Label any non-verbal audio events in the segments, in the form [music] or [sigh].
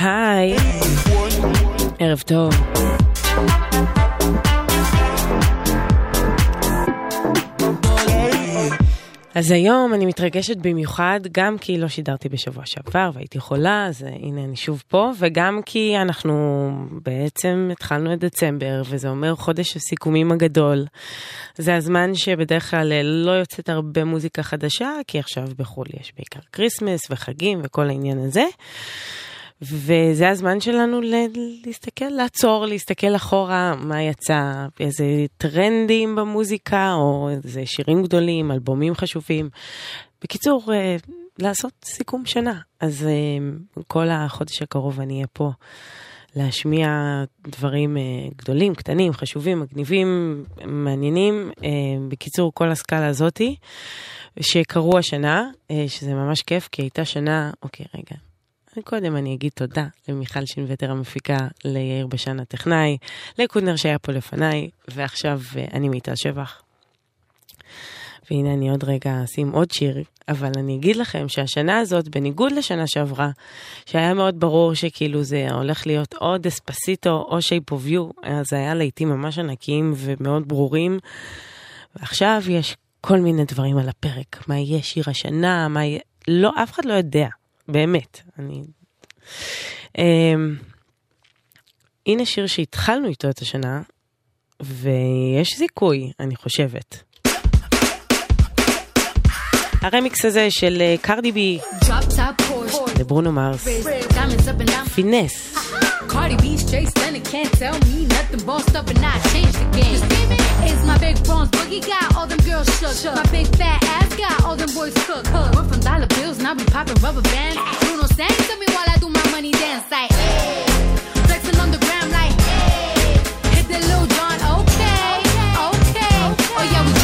היי, ערב טוב. אז היום אני מתרגשת במיוחד, גם כי לא שידרתי בשבוע שעבר והייתי חולה, אז אה, הנה אני שוב פה, וגם כי אנחנו בעצם התחלנו את דצמבר, וזה אומר חודש הסיכומים הגדול. זה הזמן שבדרך כלל אה, לא יוצאת הרבה מוזיקה חדשה, כי עכשיו בחו"ל יש בעיקר Christmas וחגים וכל העניין הזה. וזה הזמן שלנו ל- להסתכל, לעצור, להסתכל אחורה, מה יצא, איזה טרנדים במוזיקה, או איזה שירים גדולים, אלבומים חשובים. בקיצור, אה, לעשות סיכום שנה. אז אה, כל החודש הקרוב אני אהיה פה להשמיע דברים אה, גדולים, קטנים, חשובים, מגניבים, מעניינים. בקיצור, כל הסקאלה הזאתי, שקרו השנה, שזה ממש כיף, כי הייתה שנה, אוקיי, רגע. קודם אני אגיד תודה למיכל שינווטר המפיקה, ליאיר בשן הטכנאי, לקודנר שהיה פה לפניי, ועכשיו אה, אני מיטל שבח. והנה אני עוד רגע אשים עוד שיר, אבל אני אגיד לכם שהשנה הזאת, בניגוד לשנה שעברה, שהיה מאוד ברור שכאילו זה הולך להיות או Despacito או Shape of You, זה היה להיטים ממש ענקיים ומאוד ברורים, ועכשיו יש כל מיני דברים על הפרק, מה יהיה שיר השנה, מה יהיה... לא, אף אחד לא יודע, באמת. אני... אמ, הנה שיר שהתחלנו איתו את השנה, ויש סיכוי, אני חושבת. הרמיקס הזה של אה, קרדי בי. לברונו מרס. פינס. Cardi B straight stunning, can't tell me nothing. Bossed up and I changed the game. It's my big bronze boogie got all them girls shook. My big fat ass got all them boys cooked. Went from dollar bills, now we popping rubber bands. Bruno sang to me while I do my money dance like. Hey. Flexing on the gram like. Hey. Hit the Lil John, okay, okay. Oh yeah, we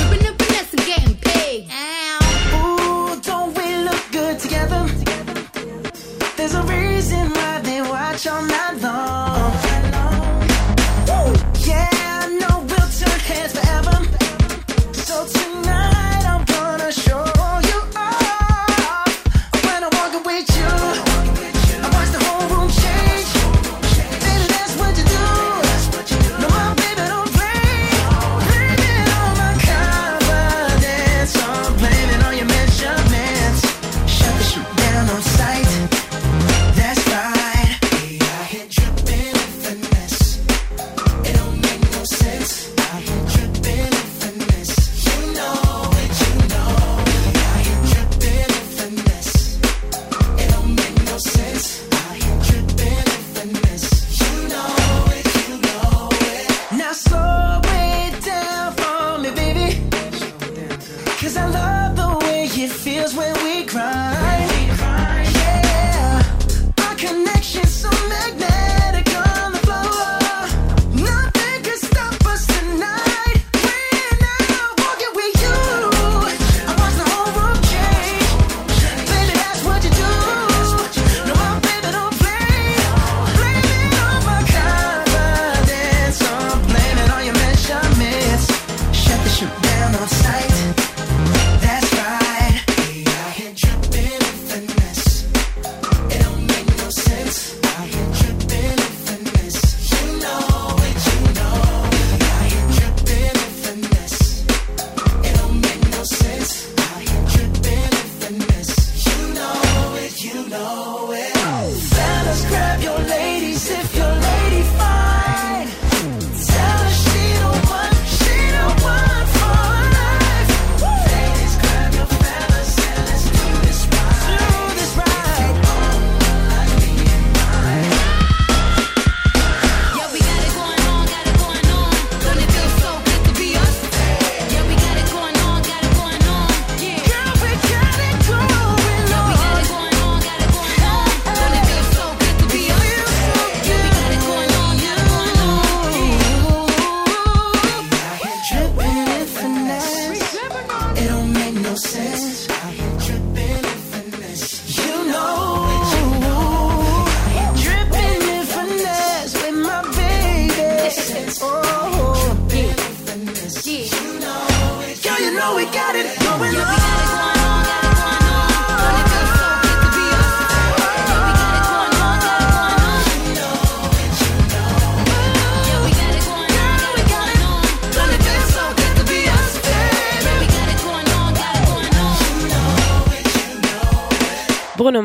all night long.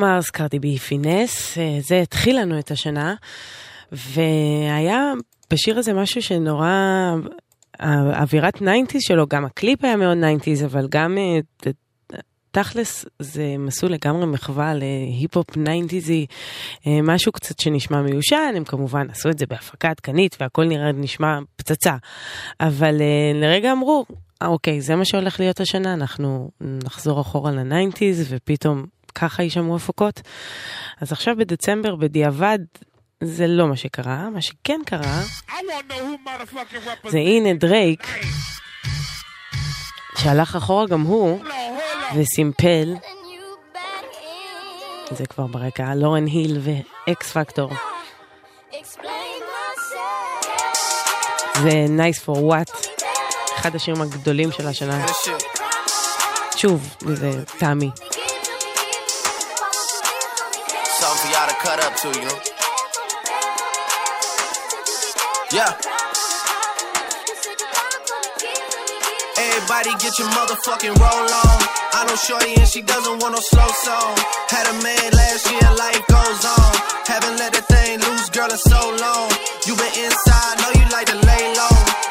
מרס, קרדי בי, פינס, אה, זה התחיל לנו את השנה, והיה בשיר הזה משהו שנורא, האווירת 90's שלו, גם הקליפ היה מאוד 90's, אבל גם אה, תכלס זה עשו לגמרי מחווה להיפ-הופ 90'סי, אה, משהו קצת שנשמע מיושן, הם כמובן עשו את זה בהפקה עדכנית והכל נראה נשמע פצצה, אבל לרגע אמרו, "אה, אוקיי, זה מה שהולך להיות השנה, אנחנו נחזור אחורה ל-90's ופתאום ככה יישמעו הפקות. אז עכשיו בדצמבר, בדיעבד, זה לא מה שקרה, מה שכן קרה, זה הנה דרייק, שהלך אחורה גם הוא, וסימפל, זה כבר ברקע, לורן היל ו Ex-Factor. זה Nice for What, אחד השירים הגדולים של השנה. שוב, זה טעמי. To cut up to, you? Yeah. Everybody get your motherfucking roll on. I know Shorty and she doesn't want no slow song. Had a man last year, life goes on. Haven't let that thing loose, girl in so long. You been inside, know you like to lay low.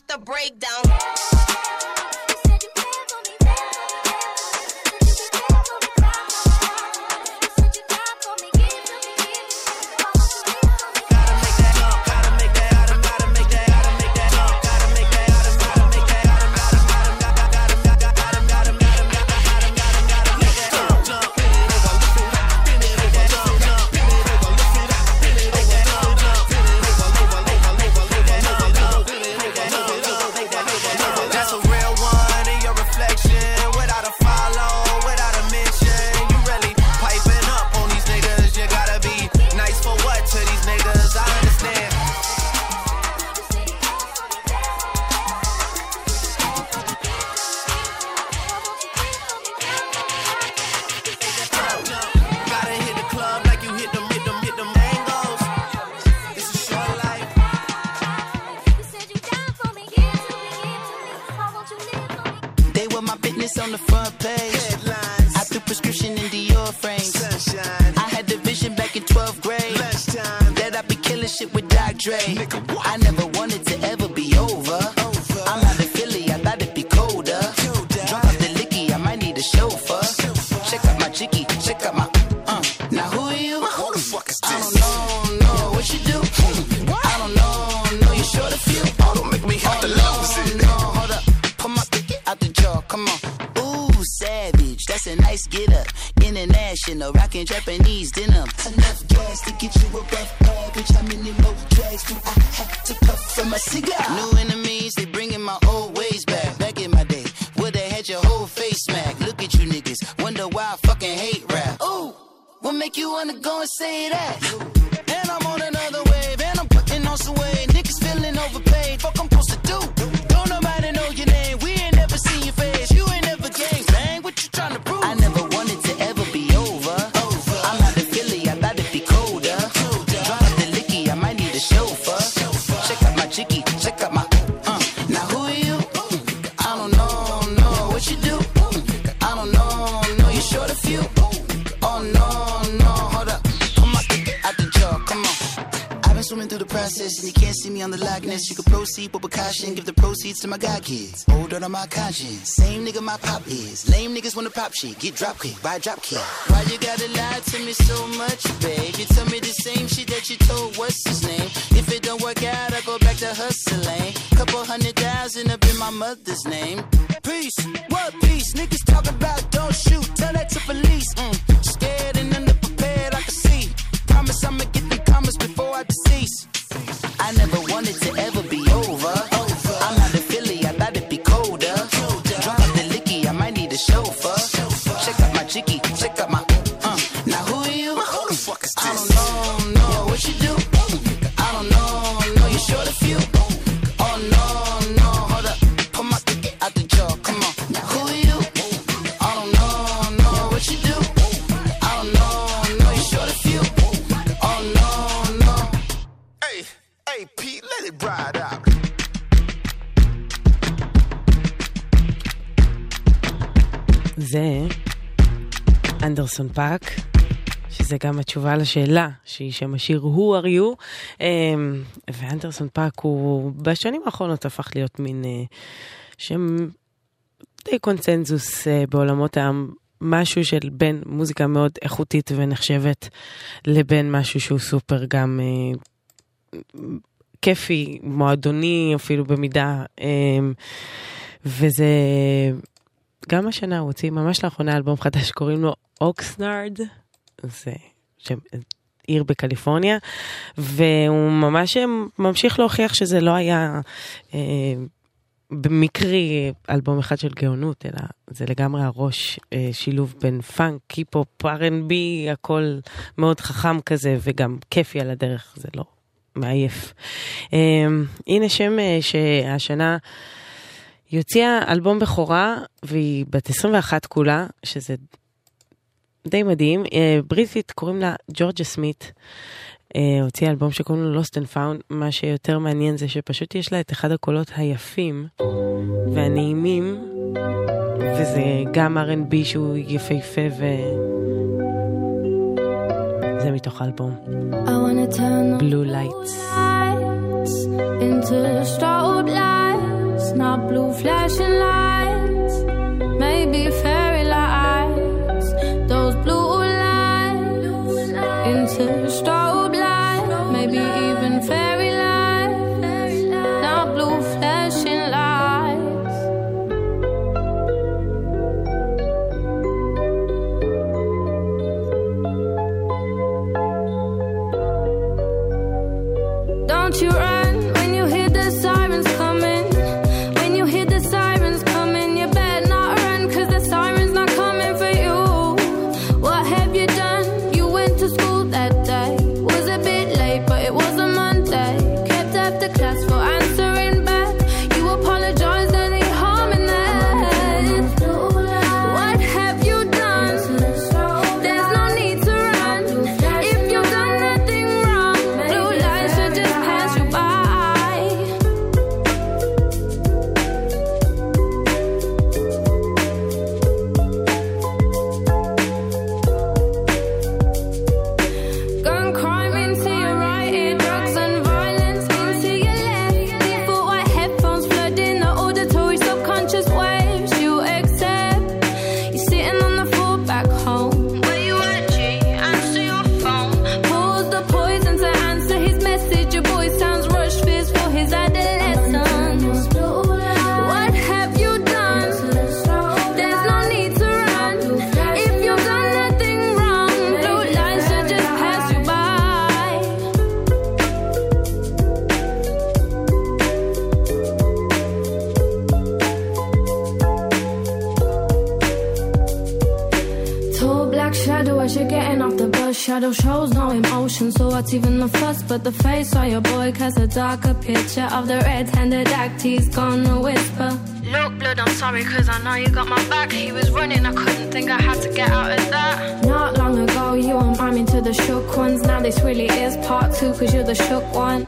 The breakdown. Dre. I never wanted to ever be over. I'm out of Philly, I thought it'd be colder. Drop out the licky, I might need a chauffeur. Check out my cheeky, check out my. Uh. Now who are you? Who the fuck is this? I don't know, know what you do. I don't know, know you short a few. Oh, don't make me have to lose it. No, hold up. Pull my picket out the jar, come on. Ooh, savage, that's a nice get up. International, rockin' Japanese denim. Enough gas to get you above my cigar? New enemies, they bringing my old ways back. Back in my day, would have had your whole face smack. Look at you niggas, wonder why I fucking hate rap. Ooh, what make you wanna go and say that? And I'm on another swimming through the process and you can't see me on the Loch Ness. You can proceed but with precaution, give the proceeds to my god kids. Hold on to my conscience. Same nigga my pop is. Lame niggas wanna pop shit. Get drop quick, buy drop kick. Why you gotta lie to me so much, babe? You tell me the same shit that you told what's his name. If it don't work out, I go back to hustling. Couple hundred thousand up in my mother's name. Peace, what peace? Niggas talk about don't shoot. Tell that to police. Mm. Scared and underprepared, I can see. Promise I'ma get before I decease. I never wanted to ever פאק, שזה גם התשובה לשאלה, שהיא שם השיר Who are you, אמ, ואנדרסון פאק הוא בשנים האחרונות הפך להיות מין אה, שם די קונצנזוס אה, בעולמות העם. משהו של בין מוזיקה מאוד איכותית ונחשבת לבין משהו שהוא סופר גם אה, כיפי, מועדוני אפילו במידה. אה, וזה גם השנה הוא הוציא ממש לאחרונה אלבום חדש שקוראים לו אוקסנארד, זה שם עיר בקליפורניה, והוא ממש ממשיך להוכיח שזה לא היה אה, במקרה אלבום אחד של גאונות, אלא זה לגמרי הראש אה, שילוב בין פאנק, היפ הופ, R&B, הכל מאוד חכם כזה וגם כיפי על הדרך, זה לא מעייף. אה, הנה שם אה, שהשנה... היא הוציאה אלבום בכורה והיא בת 21 כולה, שזה די מדהים. אה, בריטית קוראים לה ג'ורג'ה סמית. אה, הוציאה אלבום שקוראים לו Lost and Found. מה שיותר מעניין זה שפשוט יש לה את אחד הקולות היפים והנעימים, וזה גם R&B שהוא יפהפה ו... זה מתוך האלבום. Blue Lights. into strobe lights, not blue flashing lights, maybe fairy lights, those blue lights into strobe lights, maybe even fairy lights, not blue flashing lights. Don't you even the fuss? But the face of your boy casts a darker picture of the red-handed act he's gonna whisper. Look, blood, I'm sorry, cause I know you got my back. He was running, I couldn't think I had to get out of that. Not long ago, you were miming to the shook ones. Now this really is part two, cause you're the shook one.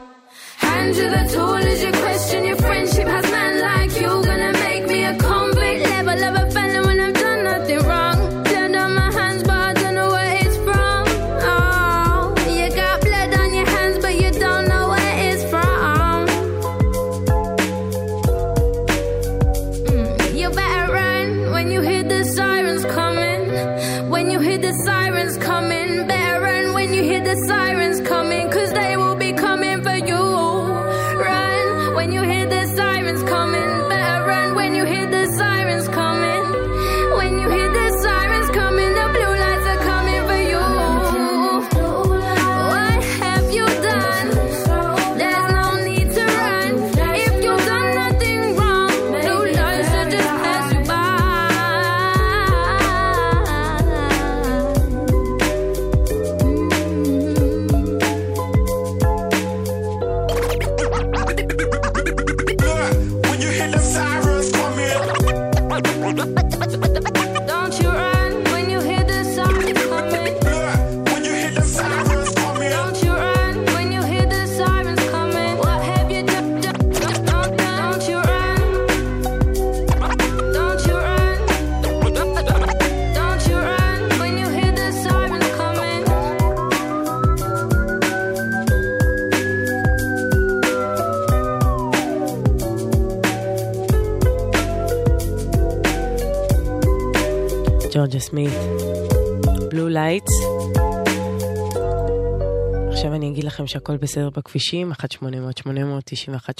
שהכל בסדר בכבישים,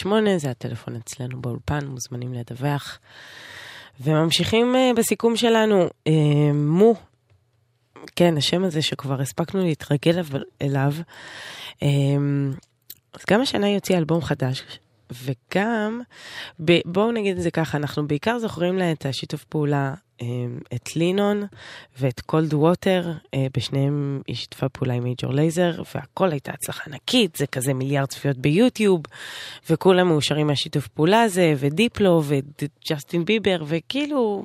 1-800-891-8, זה הטלפון אצלנו באולפן, מוזמנים לדווח. וממשיכים אה, בסיכום שלנו, אה, מו, כן, השם הזה שכבר הספקנו להתרגל אליו. אה, אז גם השנה הוציאה אלבום חדש, וגם, בואו נגיד את זה ככה, אנחנו בעיקר זוכרים לה את השיתוף פעולה, אה, את Lean On ואת Cold Water, אה, בשניהם היא שיתפה פעולה עם מייג'ור לייזר, והכל הייתה הצלחה ענקית, זה כזה מיליארד צפיות ביוטיוב, וכולם מאושרים מהשיתוף פעולה הזה, ודיפלו, וג'סטין ביבר, וכאילו...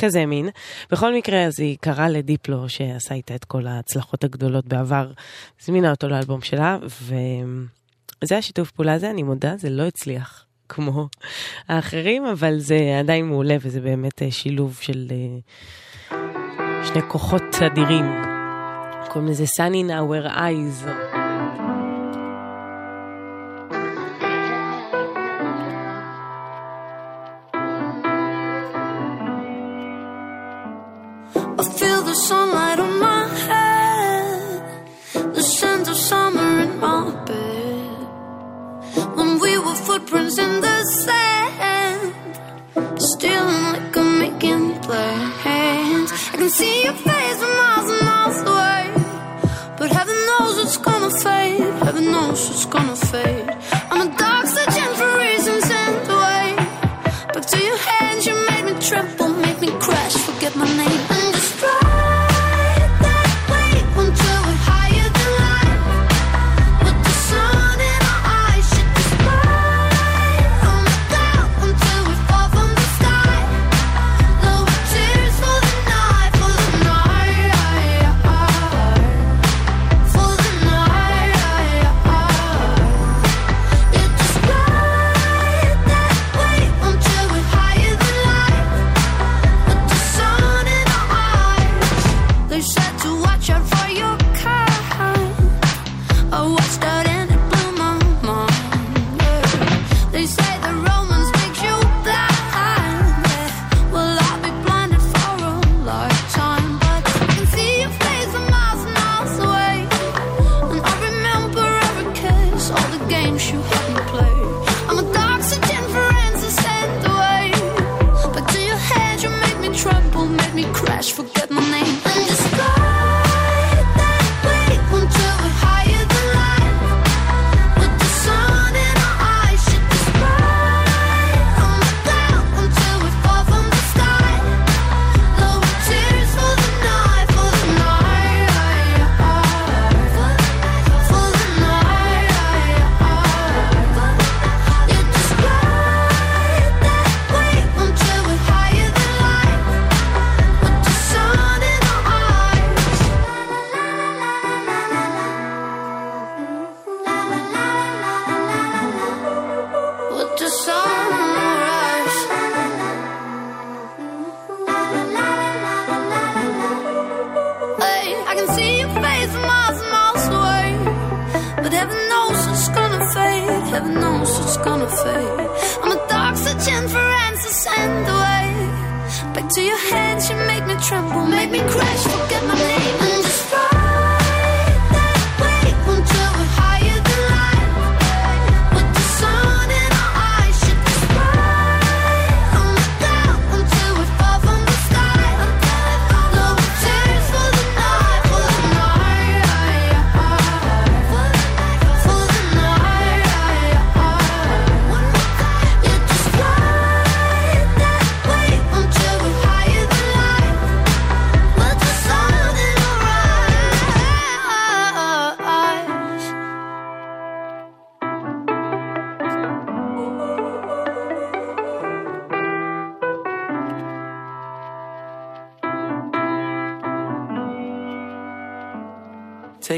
כזה מין. בכל מקרה, אז היא קראה לדיפלו, שעשה איתה את כל ההצלחות הגדולות בעבר, הזמינה אותו לאלבום שלה, ו... זה השיתוף פעולה הזה, אני מודה, זה לא הצליח כמו האחרים, אבל זה עדיין מעולה וזה באמת אה, שילוב של אה, שני כוחות אדירים. קוראים לזה Sun in our eyes. I feel the sunlight can see your face from miles and miles away, but heaven knows it's gonna fade. Heaven knows it's gonna fade.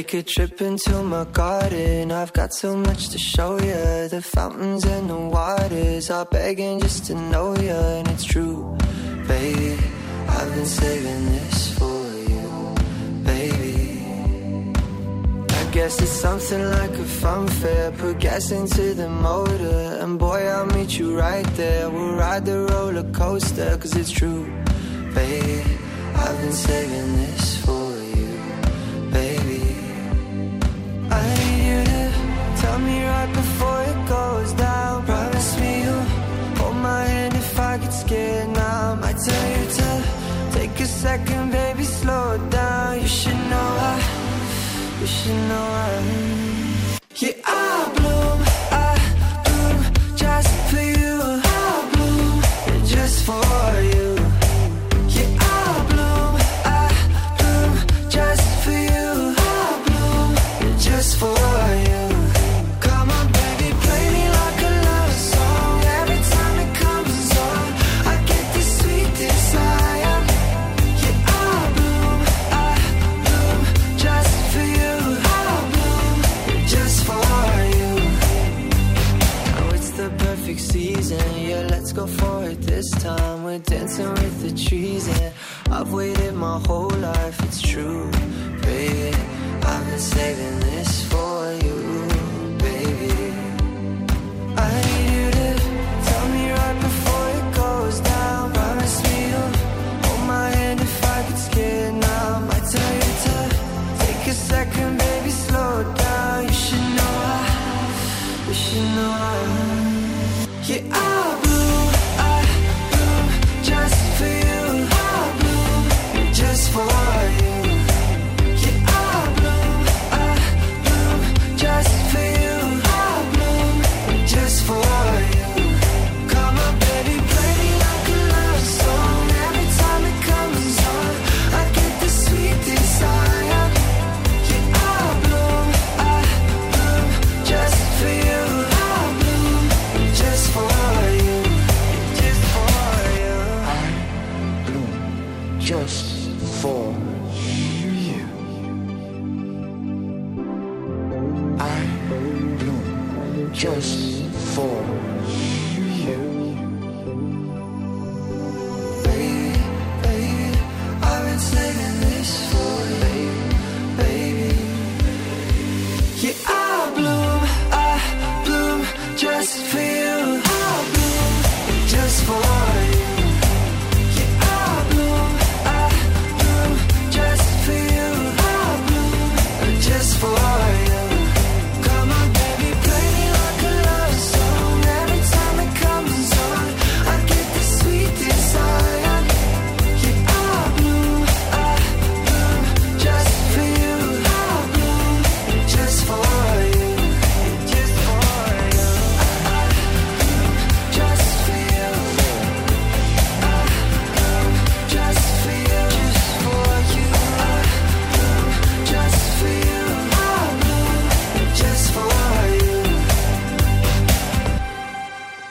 Take a trip into my garden. I've got so much to show you. The fountains and the waters are begging just to know you. And it's true, baby. I've been saving this for you, baby. I guess it's something like a fun fair. Put gas into the motor. And boy, I'll meet you right there. We'll ride the roller coaster. Cause it's true, baby. I've been saving this for you, I need you to tell me right before it goes down. Promise me you'll hold my hand if I get scared now. I tell you to take a second, baby, slow it down. You should know I, you should know I. Yeah, I We're dancing with the trees, and I've waited my whole life, it's true,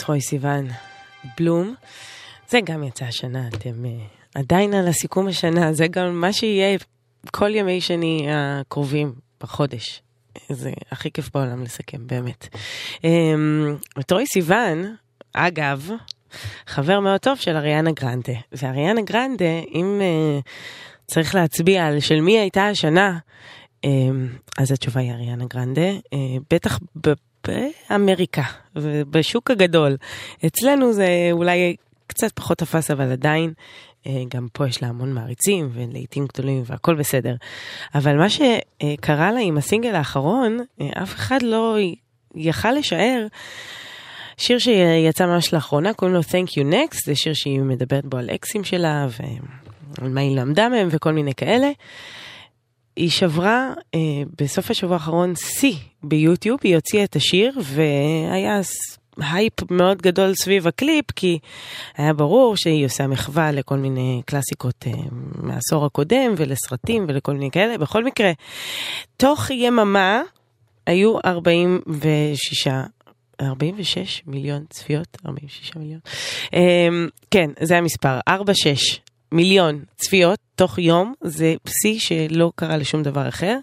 טרוי סיוון, בלום. זה גם יצא השנה, אתם uh, עדיין על הסיכום השנה, זה גם מה שיהיה כל ימי שני הקרובים בחודש. זה הכי כיף בעולם לסכם, באמת. Um, טרוי סיוון, אגב, חבר מאוד טוב של אריאנה גרנדה. ואריאנה גרנדה, אם uh, צריך להצביע על של מי הייתה השנה, um, אז התשובה היא אריאנה גרנדה. Uh, בטח באמריקה ובשוק הגדול. אצלנו זה אולי קצת פחות תפס, אבל עדיין, אה, גם פה יש לה המון מעריצים ולעיתים גדולים והכל בסדר. אבל מה שקרה לה עם הסינגל האחרון, אה, אף אחד לא יכל לשער. שיר שיצא ממש לאחרונה, קוראים לו Thank You Next, זה שיר שהיא מדברת בו על אקסים שלה ועל מה היא למדה מהם וכל מיני כאלה. היא שברה אה, בסוף השבוע האחרון שיא ביוטיוב, היא הוציאה את השיר והיה הייפ מאוד גדול סביב הקליפ, כי היה ברור שהיא עושה מחווה לכל מיני קלאסיקות אה, מהעשור הקודם ולסרטים ולכל מיני כאלה. בכל מקרה, תוך יממה היו 46 46 מיליון צפיות, 46 מיליון. אמ, כן, זה המספר, 46 מיליון צפיות תוך יום, זה שיא שלא קרה לשום דבר אחר.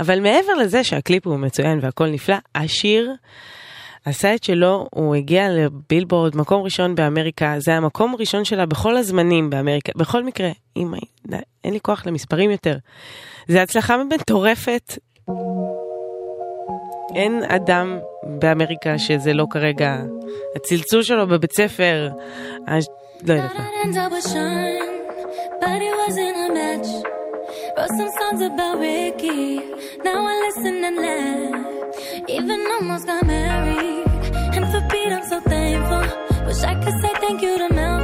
אבל מעבר לזה שהקליפ הוא מצוין והכל נפלא, השיר עשה את שלו, הוא הגיע לבילבורד, מקום ראשון באמריקה, זה המקום הראשון שלה בכל הזמנים באמריקה. בכל מקרה, אמא, אין לי כוח למספרים יותר. זה הצלחה מטורפת. אין אדם באמריקה שזה לא כרגע הצלצול שלו בבית ספר, הש- לא יודעת מה. but it wasn't a match. Wrote some songs about Ricky, now I listen and laugh. Even almost got married, and for Pete I'm so thankful. Wish I could say thank you to Mel.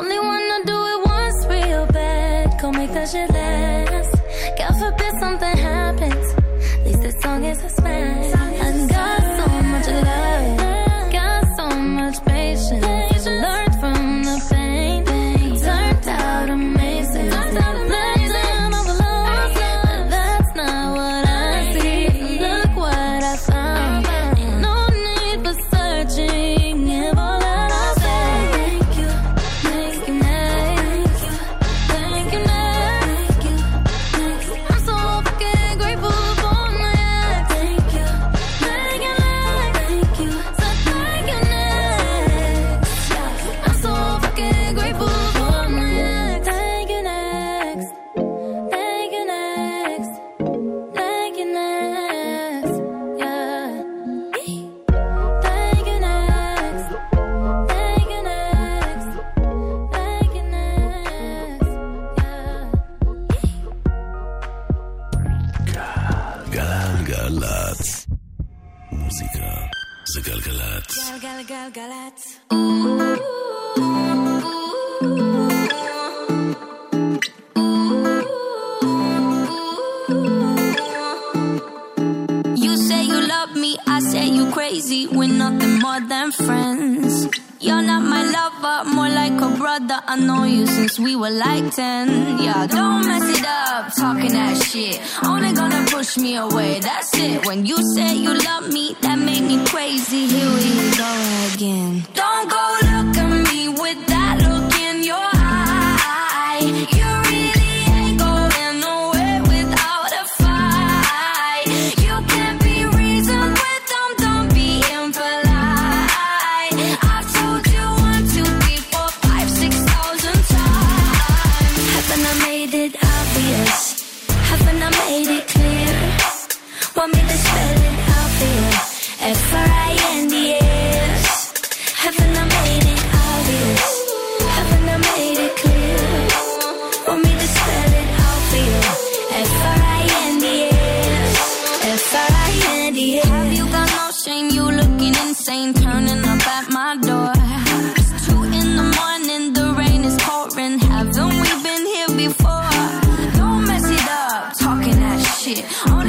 Only wanna do it once real bad. Go make that shit last. God forbid something happens. At least this song is a smash. like 10. Yeah, don't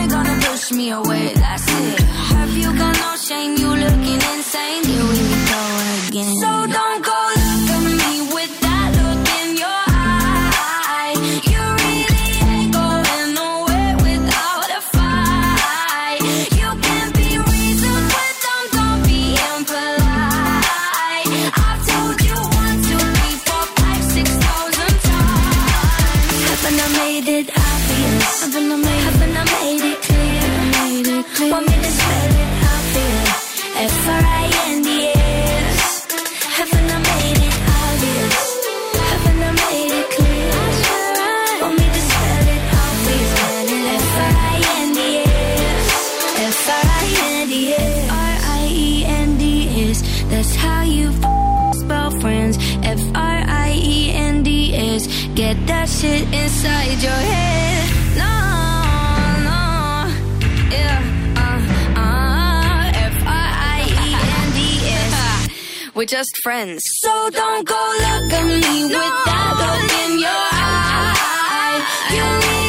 only gonna push me away, that's it. Have you got no shame? You looking insane? Here we go again. So shit inside your head. No, no, yeah, uh, uh, We're just friends, so don't go look at me no, with that look in your eye. You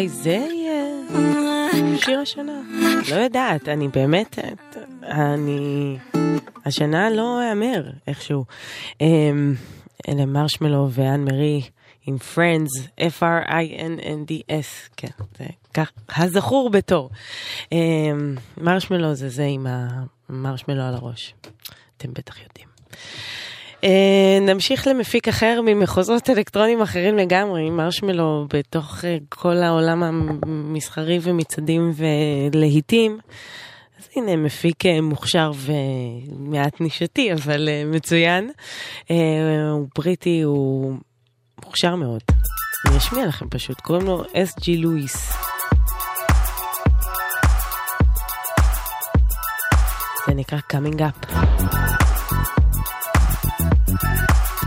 אולי זה יהיה שיר השנה. לא יודעת, אני באמת, אני... השנה לא אאמר איכשהו. אמ, אלה מרשמלו ואן מרי עם Friends, F-R-I-N-N-D-S, כן, זה כך, הזכור בתור. אמ, מרשמלו זה זה עם המרשמלו על הראש, אתם בטח יודעים. אה, נמשיך למפיק אחר ממחוזות אלקטרונים אחרים לגמרי, עם מרשמלו בתוך אה, כל העולם המסחרי ומצעדים ולהיטים. אז הנה מפיק אה, מוכשר ומעט נישתי, אבל מצוין. הוא בריטי, הוא מוכשר מאוד. אני אשמיע לכם פשוט, קוראים לו אס.ג'י לואיס. זה נקרא coming up.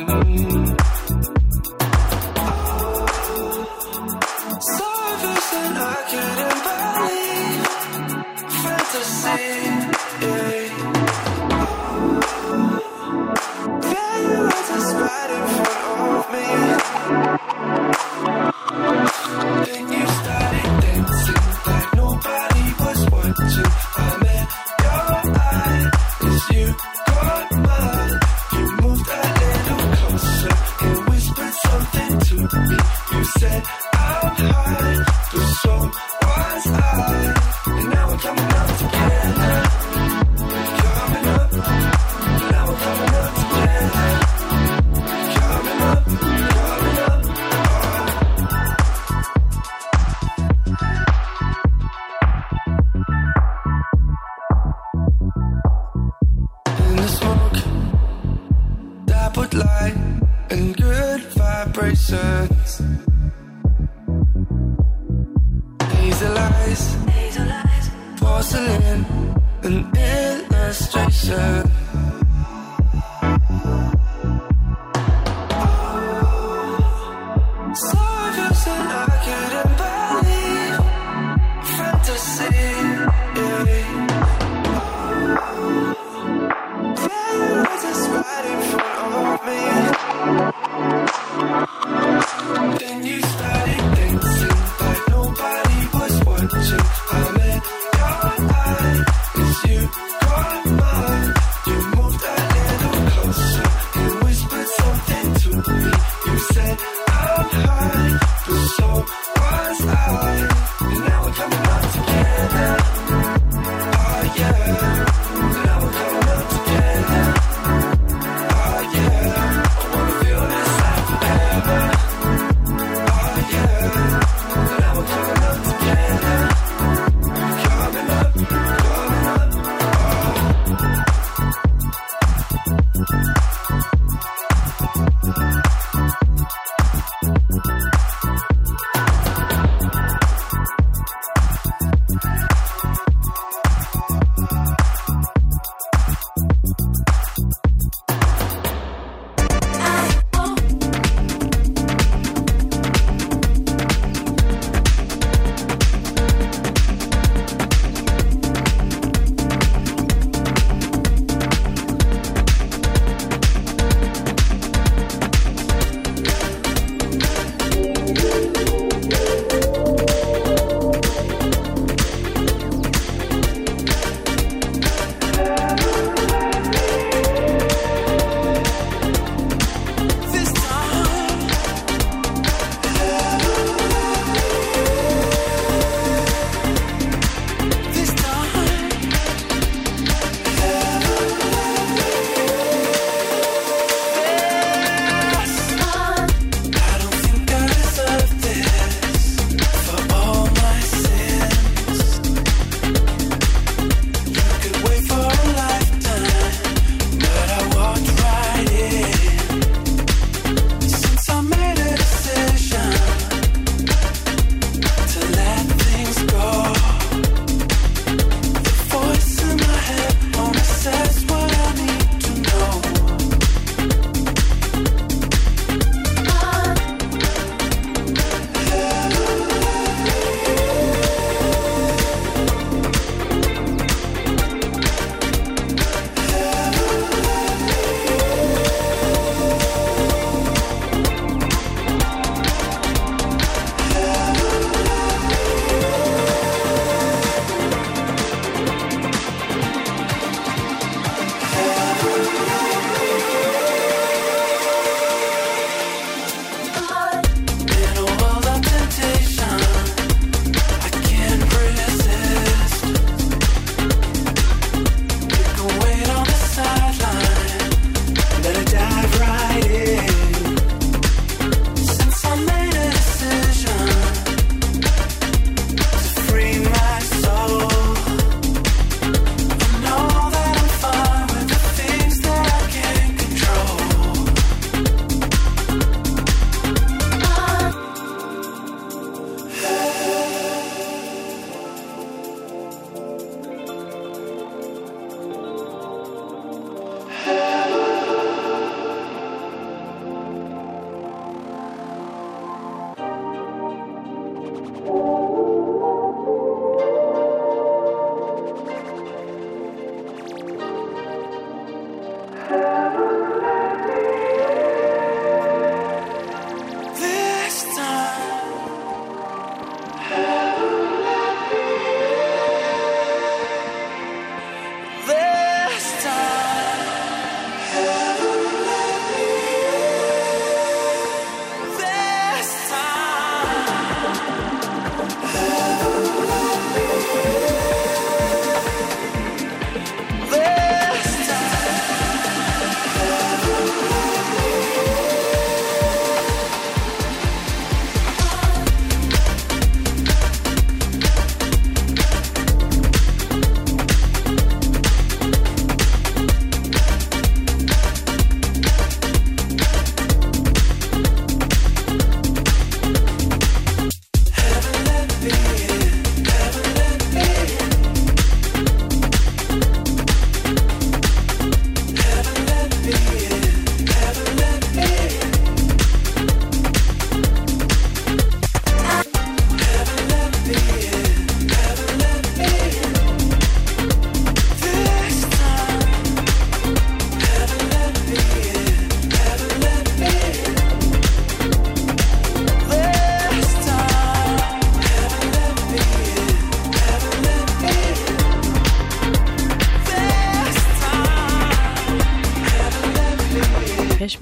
Surface and I couldn't believe fantasy.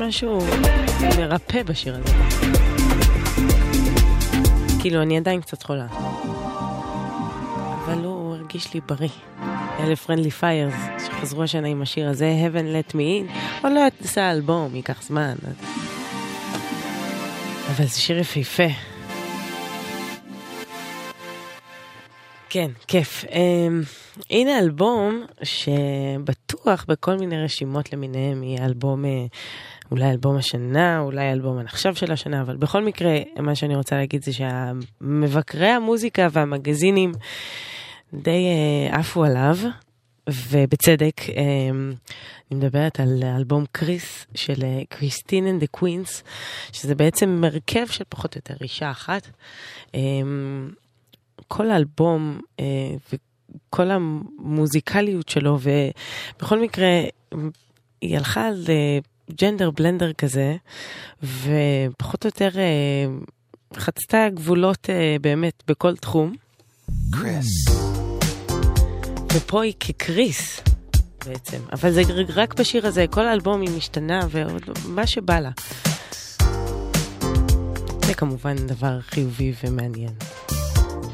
משהו מרפא בשיר הזה. כאילו, אני עדיין קצת חולה. אבל הוא הרגיש לי בריא. אלה פרנדלי פיירס, שחזרו השנה עם השיר הזה, Heaven Let Me In, עוד לא יצא אלבום, ייקח זמן. אבל זה שיר יפהפה. כן, כיף. Um, הנה אלבום שבטוח בכל מיני רשימות למיניהם יהיה אלבום, uh, אולי אלבום השנה, אולי אלבום הנחשב של השנה, אבל בכל מקרה, מה שאני רוצה להגיד זה שהמבקרי המוזיקה והמגזינים די אה, עפו עליו, ובצדק. אמ, אני מדברת על אלבום קריס של Christine and the Queens, שזה בעצם הרכב של פחות או יותר אישה אחת. אמ, כל האלבום אה, וכל המוזיקליות שלו, ובכל מקרה, היא הלכה על אה, ג'נדר בלנדר כזה, ופחות או יותר אה, חצתה גבולות אה, באמת בכל תחום. קריס. ופה היא כקריס. בעצם, אבל זה רק בשיר הזה, כל האלבום היא משתנה ומה שבא לה. זה כמובן דבר חיובי ומעניין.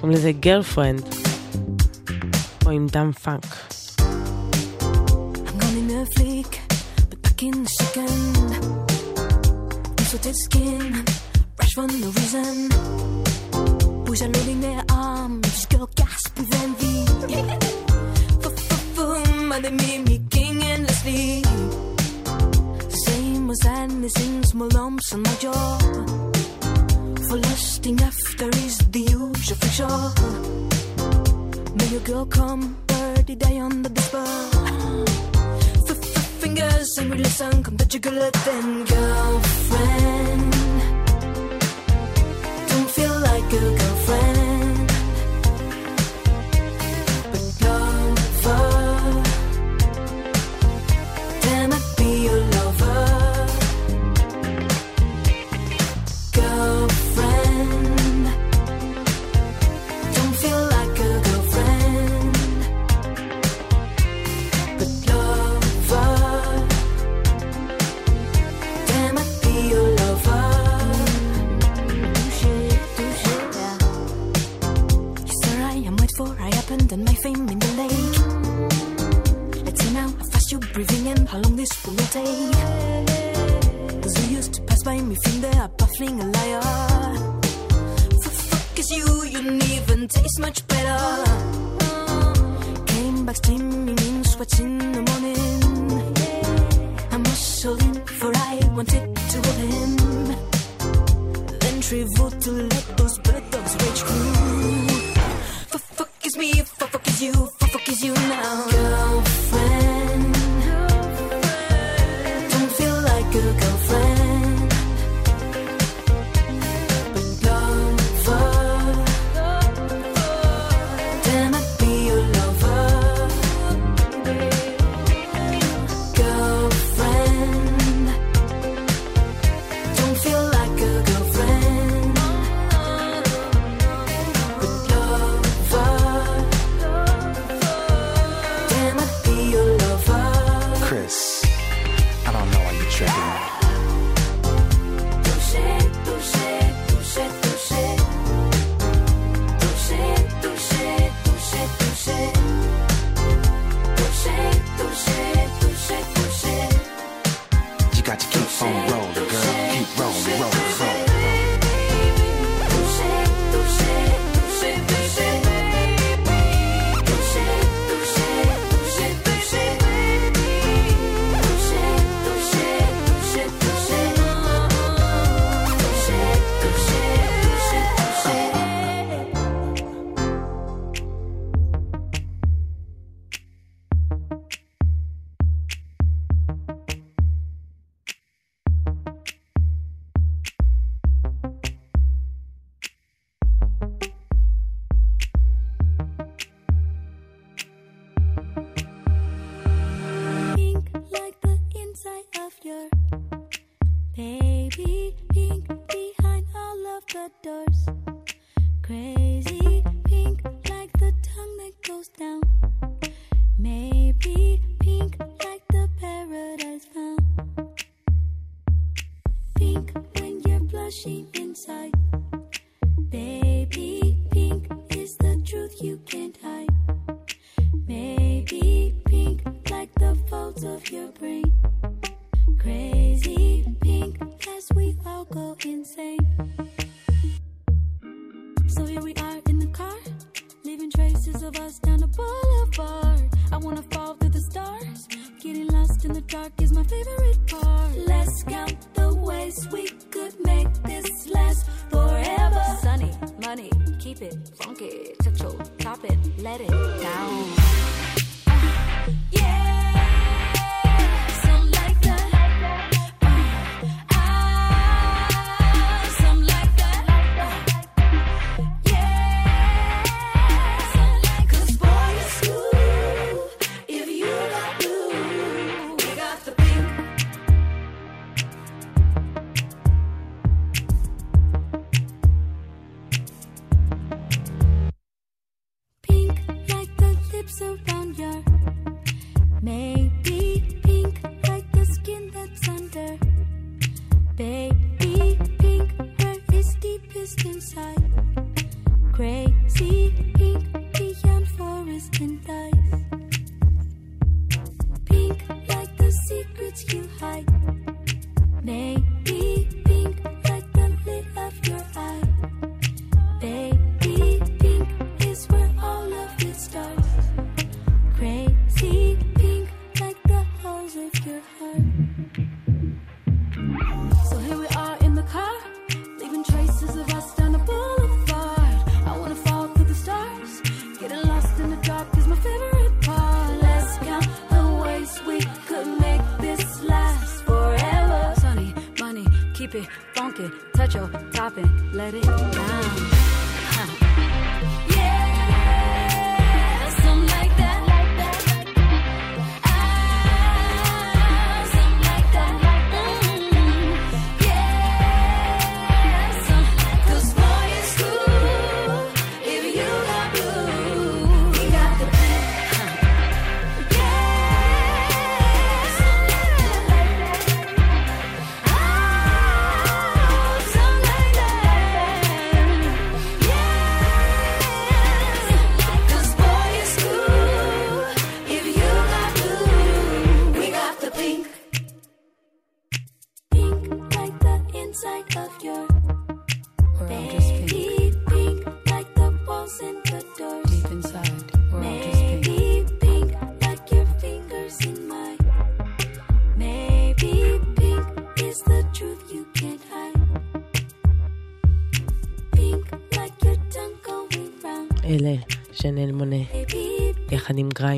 קוראים לזה גרלפרנד, או עם דם פאנק. I'm gone in a flick, but back in a second. Insulted skin, rash for no reason. Boys are loading their arms, girl gasp with envy. Boom, are they mimicking endlessly? Same as in small lumps on my jaw. For lusting after is the usual fiction. May your girl come, birdie die under the spell. Fingers and we listen, come touch your girl then girlfriend. Don't feel and my fame in the lake. Let's see now how fast you're breathing in, how long this will take. Cause you used to pass by me, feel they are baffling a liar. F- fuck is you, you didn't even taste much better. Came back steaming in sweats in the morning. I muscled in, for I wanted to hold him. Then traveled to let those bird dogs rage through. For fuck me, fuck, fuck is you, fuck, fuck is you now. Girlfriend,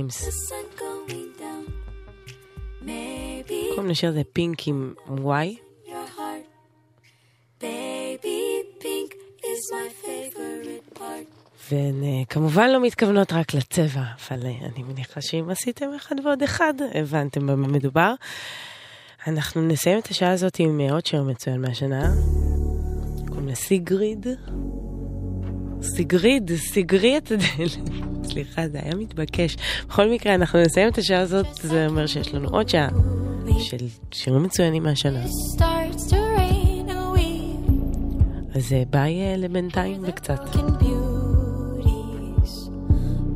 ג'יימס. קוראים לשיר זה פינק עם וואי. והן אה, כמובן לא מתכוונות רק לצבע, אבל אה, אני מניחה שאם עשיתם אחד ועוד אחד, הבנתם במה מדובר. אנחנו נסיים את השעה הזאת עם אה, עוד שיר מצוין מהשנה, קוראים לסיגריד. סיגריד. סגריד, סגרי את הדלת. סליחה, זה היה מתבקש. בכל מקרה, אנחנו נסיים את השעה הזאת, זה אומר שיש לנו עוד שעה של שירים מצוינים מהשנה. אז אה, ביי אה, לבינתיים וקצת.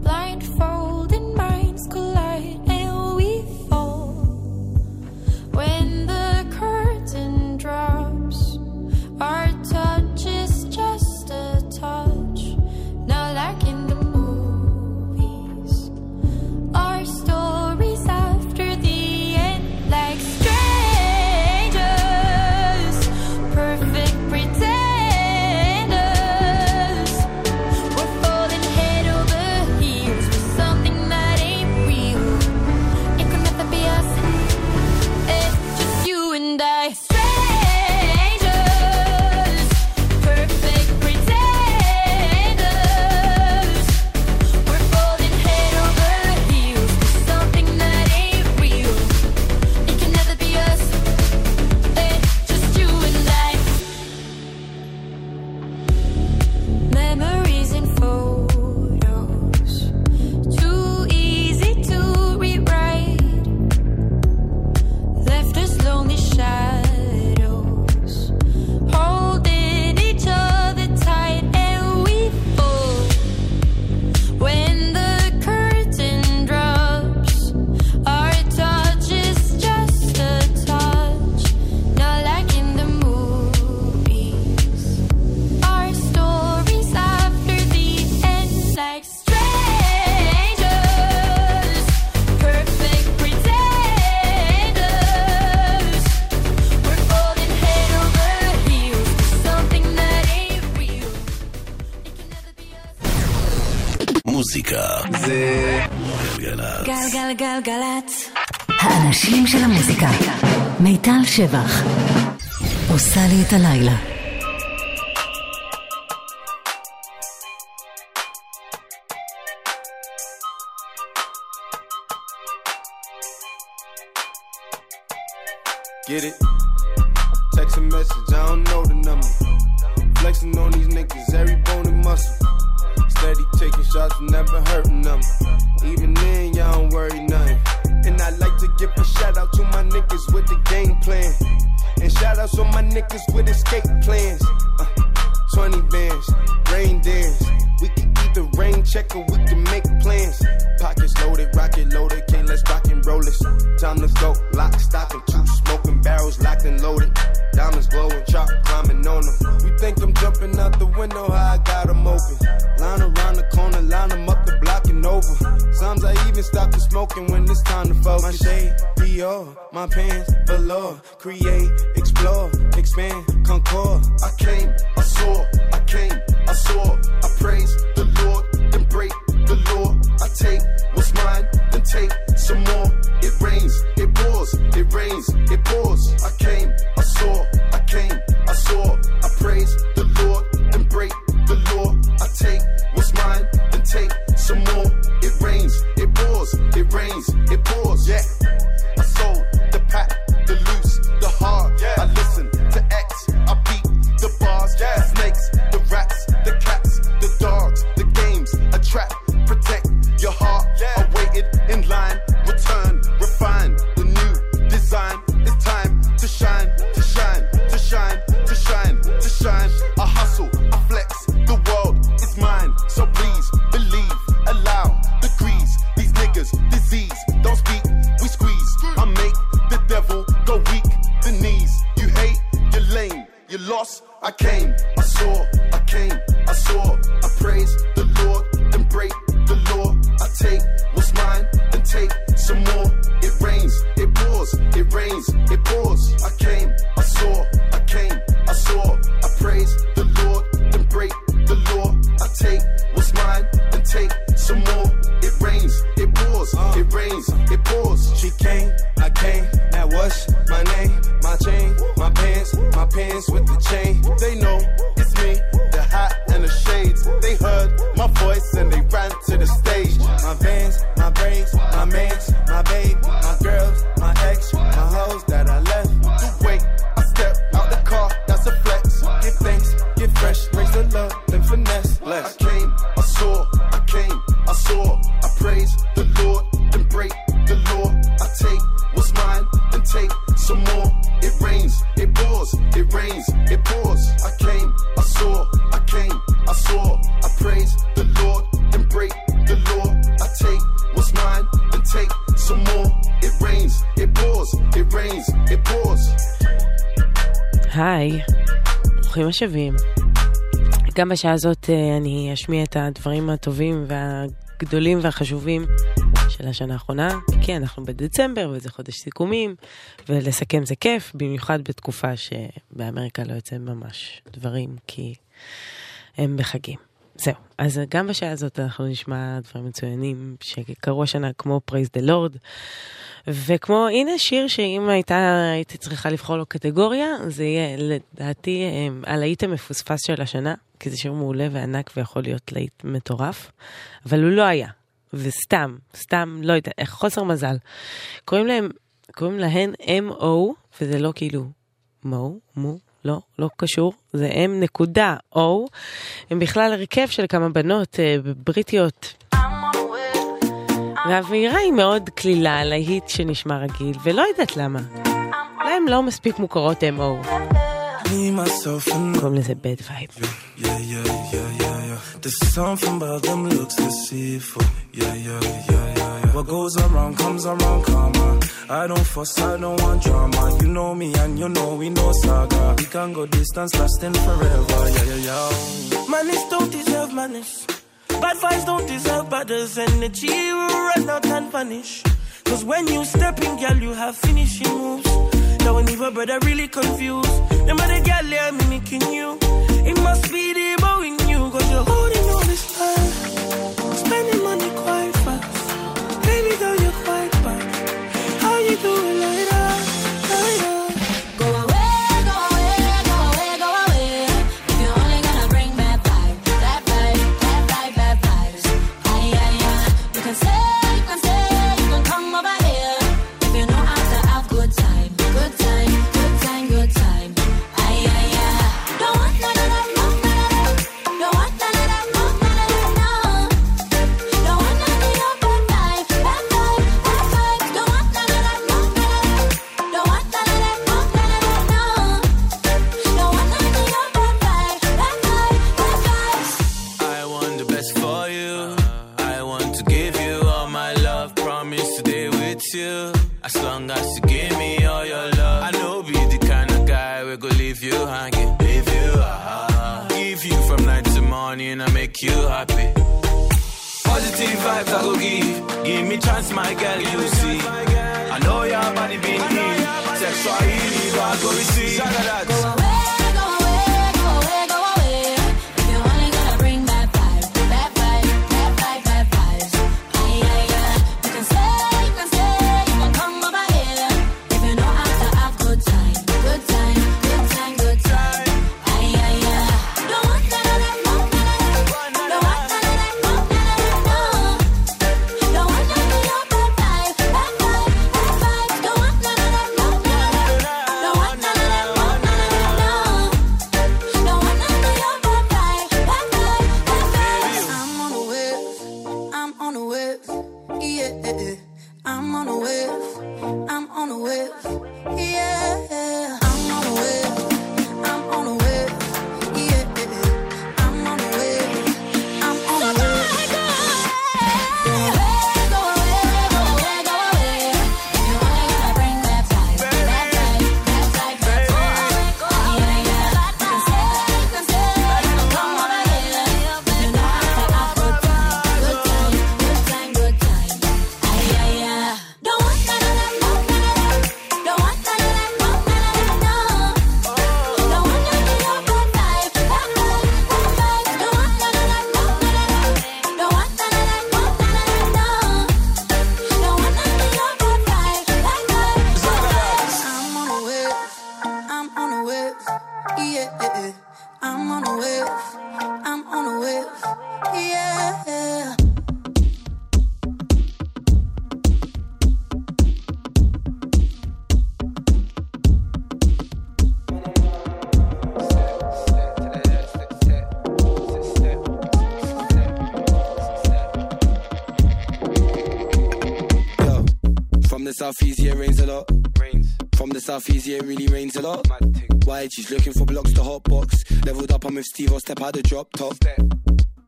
blind for גלגלצ. גלגלגלגלצ. האנשים של המוזיקה. מיטל שבח. עושה לי את הלילה. Get it? Text a message, I don't know the number. Flexing on these niggas, every bone and muscle. Steady taking shots, never hurting Niggas with escape plans. השבים. גם בשעה הזאת אה, אני אשמיע את הדברים הטובים והגדולים והחשובים של השנה האחרונה, כי אנחנו בדצמבר וזה חודש סיכומים, ולסכם זה כיף, במיוחד בתקופה שבאמריקה לא יוצא ממש דברים, כי הם בחגים. זהו, אז גם בשעה הזאת אנחנו נשמע דברים מצוינים שקרו השנה כמו Praise the Lord. וכמו, הנה שיר שאם הייתה, הייתי צריכה לבחור לו קטגוריה, זה יהיה לדעתי אמ, הלהיט המפוספס של השנה, כי זה שיר מעולה וענק ויכול להיות להיט מטורף, אבל הוא לא היה. וסתם, סתם, לא יודע, חוסר מזל. קוראים להם, קוראים להן M-O, וזה לא כאילו מו, מו, לא, לא קשור, זה M נקודה O. הם בכלל הרכב של כמה בנות אה, בריטיות. והאווירה היא מאוד קלילה, להיט שנשמע רגיל, ולא יודעת למה. הן לא מספיק מוכרות M-O. קוראים לזה bad vibe. What goes around comes around, karma. I don't fuss, I don't want drama. You know me and you know we know saga. We can go distance, lasting forever. Yeah, yeah, yeah. Manners don't deserve manners. Bad vibes don't deserve badders. Energy We run out and vanish. Cause when you step in, girl, you have finishing moves. Now when even brother really confused. The mother girl, yeah, mimicking you. It must be the bow in you. Cause you're holding all this time. Spending money quite fast. Baby girl, you're quite bad. How you doing it make you happy. Positive vibes I go give. Give me chance, my girl, you see. I know your body be need. Sexual healing, I go receive. she's looking for blocks to hotbox. Leveled up, I'm with Steve, I'll step out the drop top.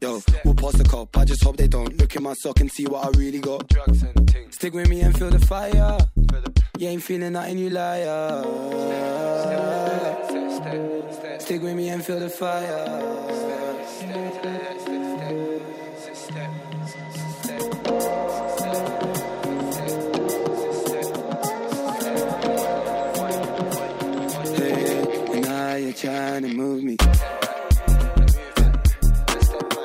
Yo, we'll pass the cop. I just hope they don't look in my sock and see what I really got. Drugs and things. Stick with me and feel the fire. The... You ain't feeling nothing, you liar. Step. Step. Stick with me and feel the fire. Step. Step. Step. Step. Step. Step. you're trying to move me.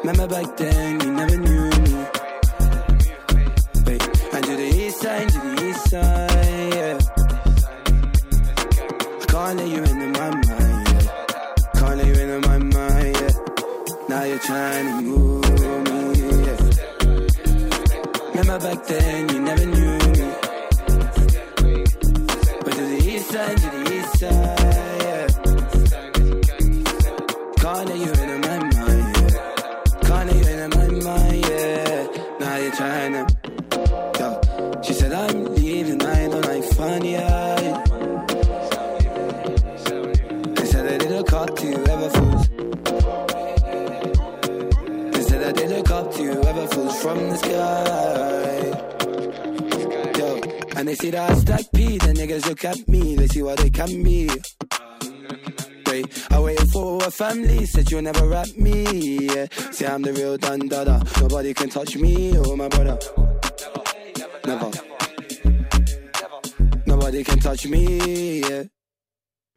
Remember back then, you never knew me. Wait, I do the east side, do the east side, yeah. I can't let you into my mind, yeah. Can't let you into my mind, yeah. Now you're trying to move me, yeah. Remember back then, sky. Yo, and they see that I stack P, the niggas look at me, they see what they can be. Wait, I waited for a family, said you'll never rap me. Yeah. See, I'm the real dandada. Nobody can touch me Oh my brother. Never. Nobody can touch me. Yeah.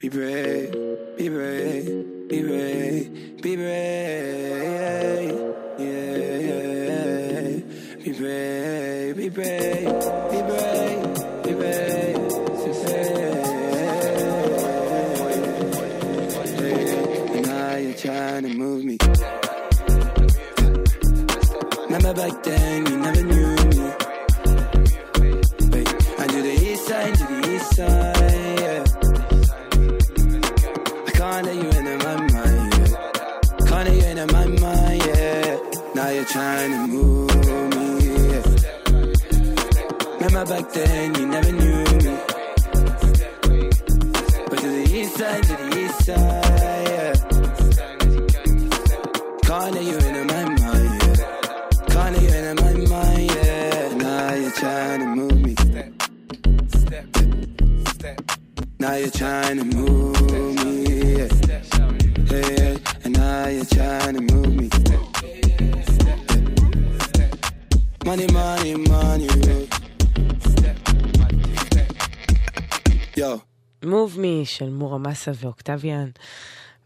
Be brave, be brave, be brave, be brave. Yeah, yeah, yeah be brave, be brave, be brave, be brave, be brave. Now you're trying to move me. Remember back then, you never knew me. I do the east side, to the east side, back then, you never knew me. But to the east side, to the east side, yeah. Let you into my mind, yeah. Let you into my mind, yeah. Now you're trying to move me. Now you're trying to move me, yeah. Hey, yeah. And now you're trying to move me. Money, money, money. Yo. מוב מי של מורה מסה ואוקטביאן.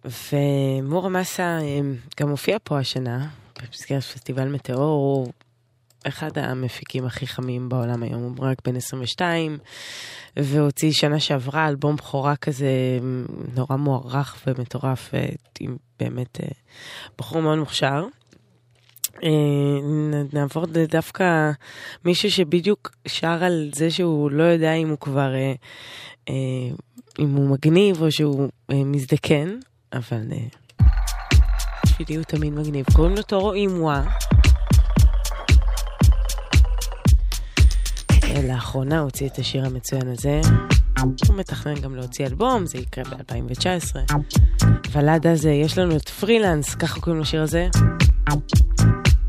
ומורה מסה גם הופיע פה השנה במסגרת פסטיבל מטאור, הוא אחד המפיקים הכי חמים בעולם היום, הוא רק בן 22, והוציא שנה שעברה אלבום בכורה כזה נורא מוערך ומטורף, עם באמת אה, בחור מאוד מוכשר. אה, נעבור דווקא מישהו שבדיוק שר על זה שהוא לא יודע אם הוא כבר, אה, אה, אם הוא מגניב או שהוא מזדקן, אבל בשבילי הוא תמיד מגניב. קוראים לו טורו אימווה. לאחרונה הוציא את השיר המצוין הזה. הוא מתכנן גם להוציא אלבום, זה יקרה ב-2019. אבל עד אז יש לנו את פרילנס, ככה קוראים לשיר הזה.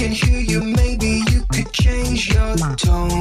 can hear you, maybe you could change your tone.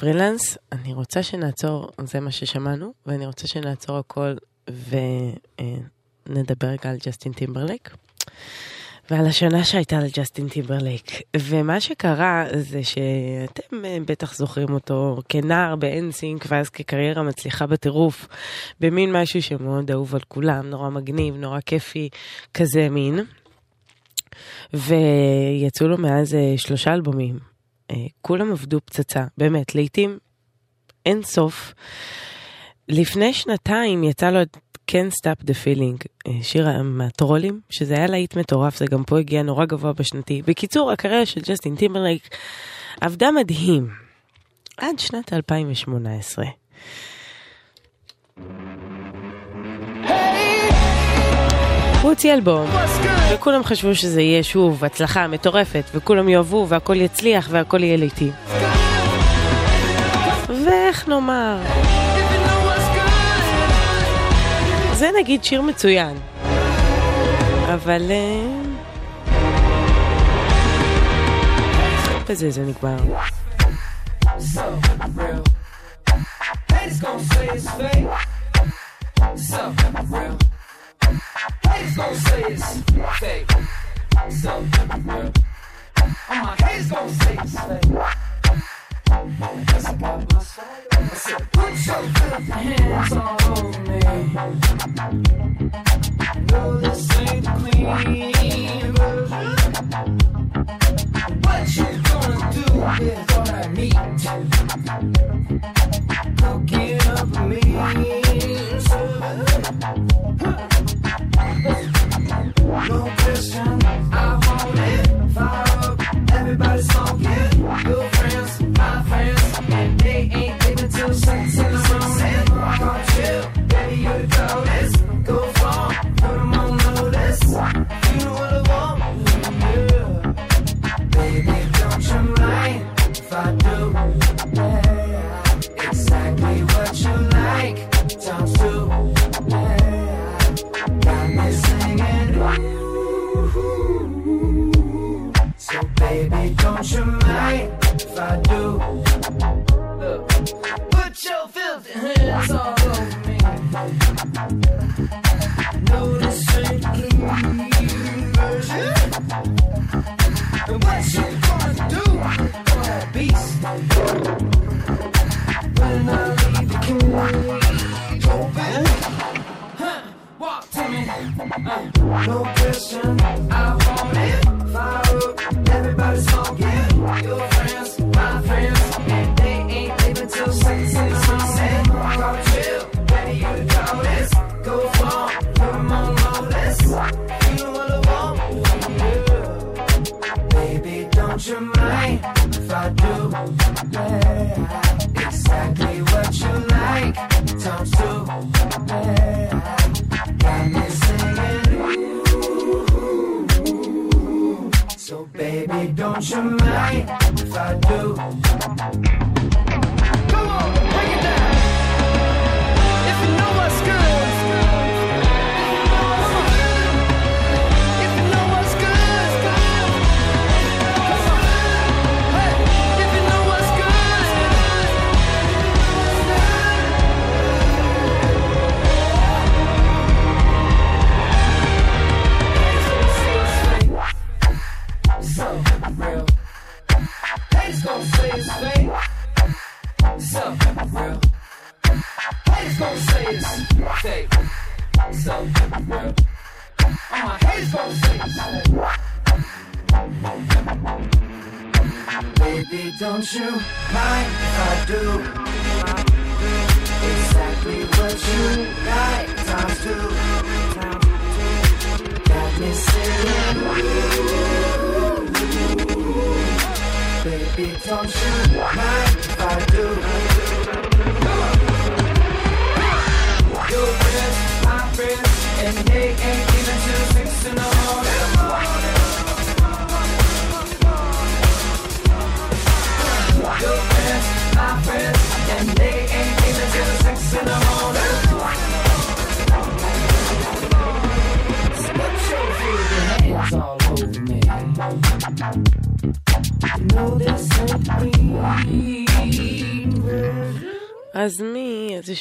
ופרילנס, אני רוצה שנעצור, זה מה ששמענו, ואני רוצה שנעצור הכל ונדבר רגע על ג'סטין טימברלייק. ועל השנה שהייתה לג'סטין טימברלייק. ומה שקרה זה שאתם אה, בטח זוכרים אותו כנער באנסינק, ואז כקריירה מצליחה בטירוף, במין משהו שמאוד אהוב על כולם, נורא מגניב, נורא כיפי, כזה מין. ויצאו לו מאז אה, שלושה אלבומים. אה, כולם עבדו פצצה, באמת, להיטים אין סוף. לפני שנתיים יצא לו את Can't Stop the Feeling, אה, שיר מהטרולים, שזה היה להיט מטורף, זה גם פה הגיע נורא גבוה בשנתי. בקיצור, הקריירה של ג'סטין טימברלייק עבדה מדהים, עד שנת 2018. הוא הוציא אלבום, וכולם חשבו שזה יהיה שוב הצלחה מטורפת, וכולם יאהבו, והכל יצליח, והכל יהיה לעיתים. ואיך נאמר? זה נגיד שיר מצוין, אבל... אה, בזה זה נגמר. So real. Haters gon' say it's fake. So real. Haters gon' say it's fake. So real. All my haters gon' say it's fake. I said, put your hands all over me. No, this ain't clean version. What you gonna do with all that meat? Cooking up a mean No Everybody's smoking, your friends, my friends, they ain't leaving till six. Do? Look, put your filthy hands all over me. No, this ain't clean version. And what you gonna do that beast? When I leave the cage open, huh? Walk to me, uh, no question. I want it.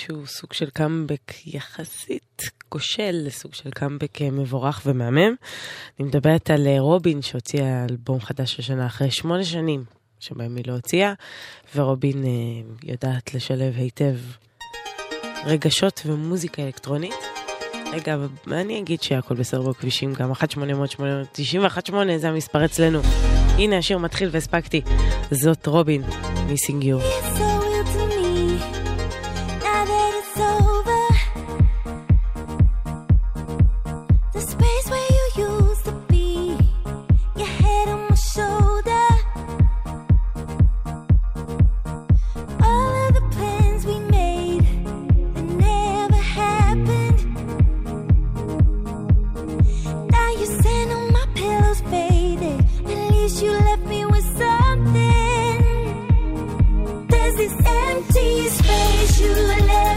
שהוא סוג של קאמבק יחסית כושל, סוג של קאמבק אה, מבורך ומהמם. אני מדברת על אה, רובין שהוציאה אלבום חדש השנה אחרי שמונה שנים שבהם היא לא הוציאה, ורובין אה, יודעת לשלב היטב רגשות ומוזיקה אלקטרונית. רגע, אני אגיד שהכל בסדר בכבישים גם, 1-800-891-8 זה המספר אצלנו. הנה השיר מתחיל והספקתי. זאת רובין, מיסינג יו. this empty space you left.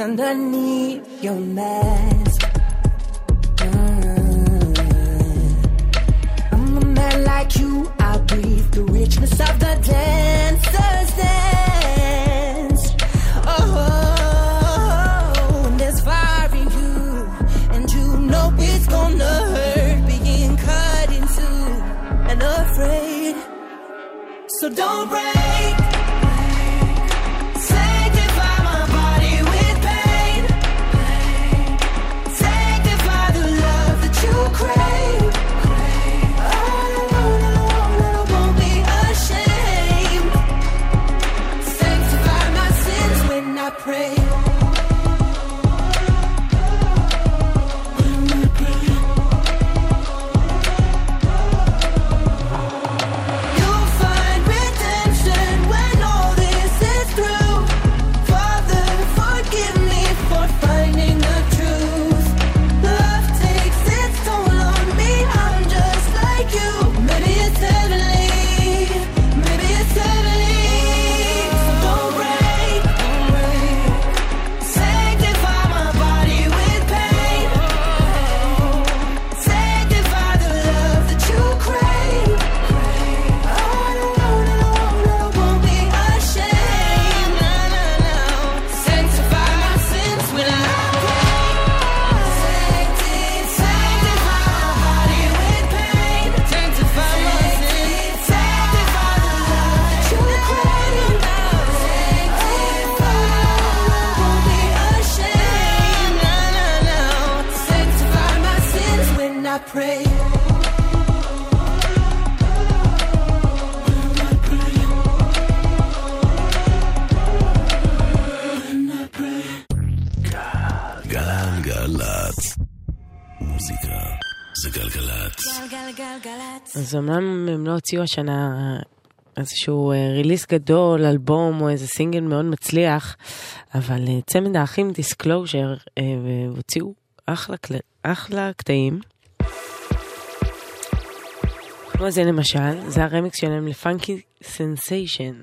underneath. אז אמנם הם לא הוציאו השנה איזשהו אה, release גדול, אלבום או איזה סינגל מאוד מצליח, אבל אה, צמד האחים Disclosure אה, הוציאו אחלה, אחלה קטעים. כמו זה למשל, זה הרמיקס שלהם ל Funky Sensation.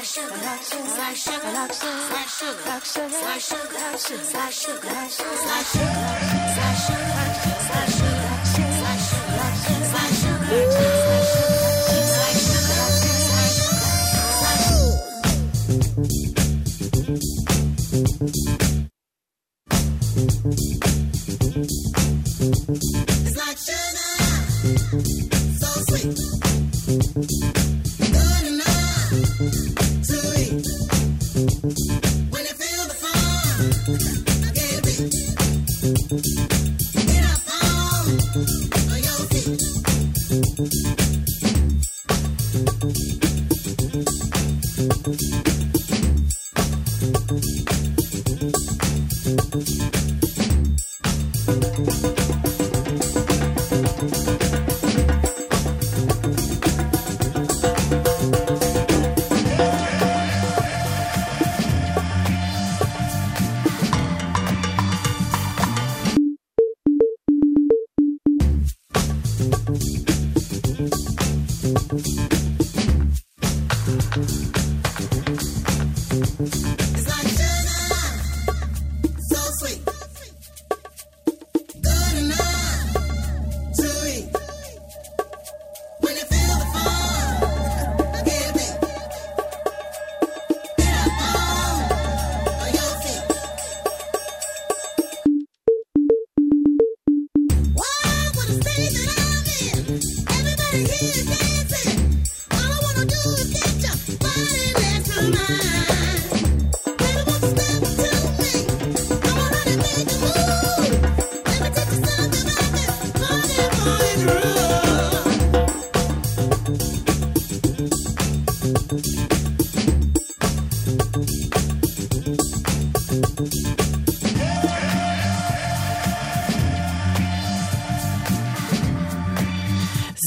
Slice sugar, slice sugar, slice sugar, slice sugar, slice sugar, slice sugar, slice sugar.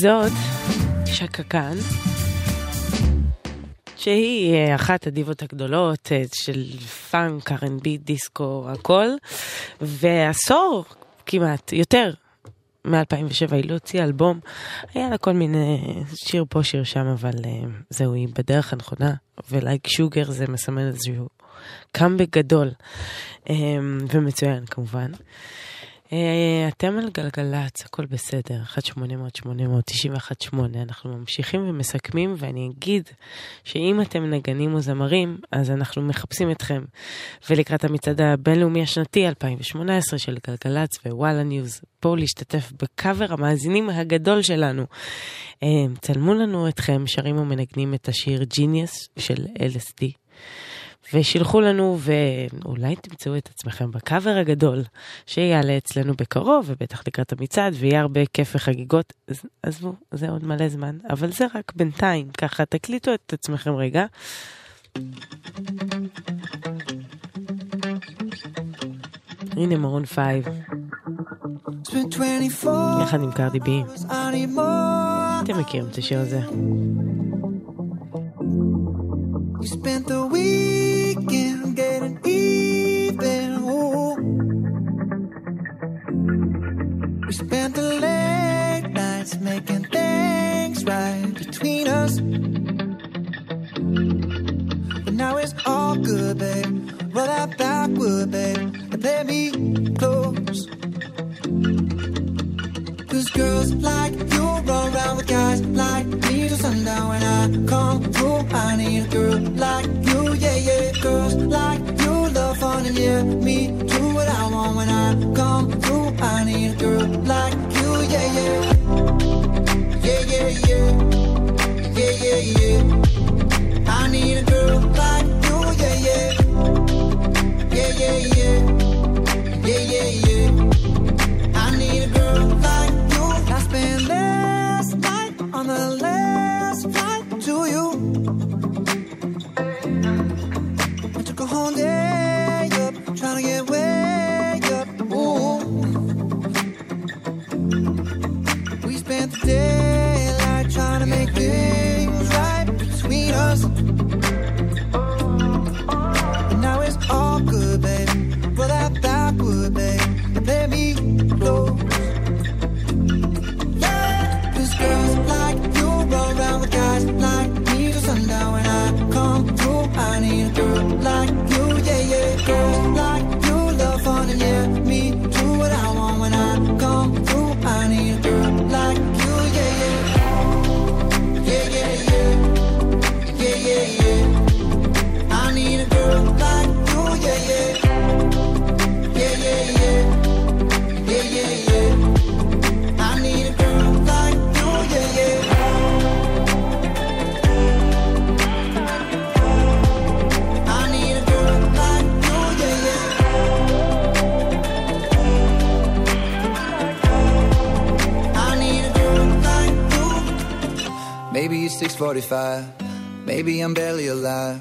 זאת שקה כאן, שהיא אה, אחת הדיבות הגדולות אה, של פאנק, R&B, דיסקו, הכל, ועשור כמעט, יותר, מ-2007 היא לא הוציאה אלבום, היה לה כל מיני שיר פה, שיר שם, אבל uh, זהו, היא בדרך הנכונה, ולייק שוגר זה מסמל איזשהו קאמבק גדול, ומצוין כמובן. אה, אתם על גלגלצ, הכל בסדר, 1-800-800-91-8, אנחנו ממשיכים ומסכמים, ואני אגיד שאם אתם נגנים או זמרים, אז אנחנו מחפשים אתכם. ולקראת המצעד הבינלאומי השנתי 2018 של גלגלצ ווואלה ניוז, בואו להשתתף בקאבר המאזינים הגדול שלנו. אה, צלמו לנו אתכם, שרים ומנגנים את השיר Genius של LSD. ושילחו לנו, ואולי תמצאו את עצמכם בקאבר הגדול, שיעלה אצלנו בקרוב, ובטח לקראת המצעד, ויהיה הרבה כיף וחגיגות. עזבו, זה עוד מלא זמן, אבל זה רק בינתיים, ככה תקליטו את עצמכם רגע. הנה Maroon Five, יחד עם Cardi B. אתם מכירים את השיר הזה. We spent the weekend getting even. Ooh. We spent the late nights making things right between us. But now it's all good, babe. Roll that backward, babe, and play me close. Cause girls like you run around with guys like me till sundown when I come through. I need a girl like yeah. Girls like you love fun and yeah, me do what I want when I come through. I need a girl like 45. Maybe I'm barely alive.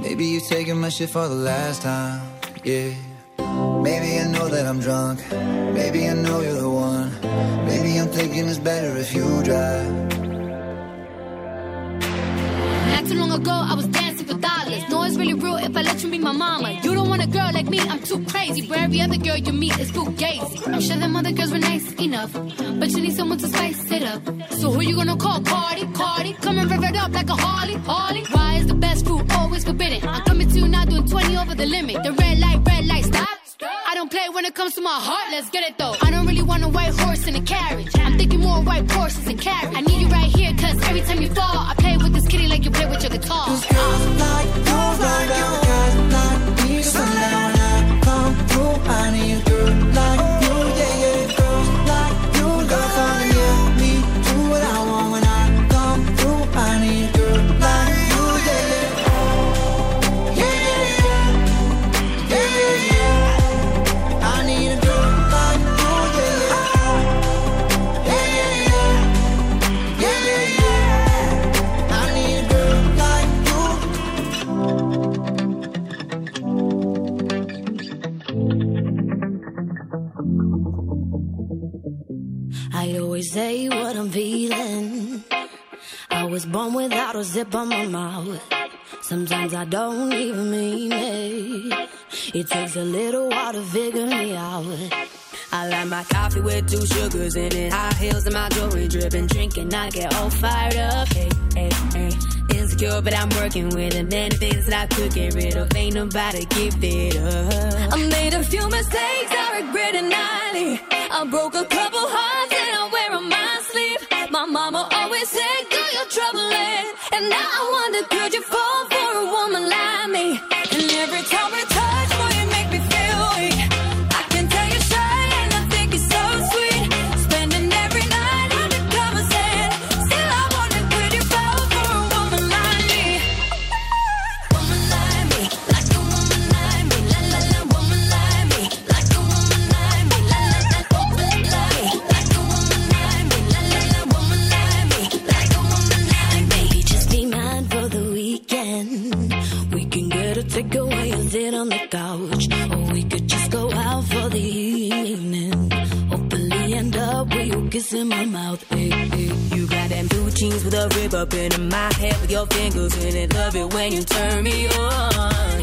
Maybe you're taking my shit for the last time. Yeah. Maybe I know that I'm drunk. Maybe I know you're the one. Maybe I'm thinking it's better if you drive. Not too long ago, I was dancing for dollars. No, it's really real if I let you be my mama. A girl like me, I'm too crazy. Where every other girl you meet is too gazy. I'm sure them other girls were nice enough, but you need someone to spice it up. So who you gonna call? Cardi, Cardi. Come and rev it up like a Harley, Harley. Why is the best food always forbidden? I'm coming to you now doing 20 over the limit. The red light, red light, stop. I don't play when it comes to my heart, let's get it though. I don't really want a white horse in a carriage. I'm thinking more white horses and carriage. I need you right here, cause every time you fall, I play with this kitty like you play with your guitar. Cause Girls like was born without a zip on my mouth. Sometimes I don't even mean it. It takes a little while to figure me out. I like my coffee with two sugars in it. High heels and my jewelry dripping. Drinking, I get all fired up. Hey, hey, hey. Insecure, but I'm working with it. Many things that I could get rid of. Ain't nobody give it up. I made a few mistakes I regret it nightly. I broke a couple hearts said, do your troubling. And now I wonder, could you fall for a woman like me? And every time we them with a rib up in my head with your fingers in it. Love it when you turn me on.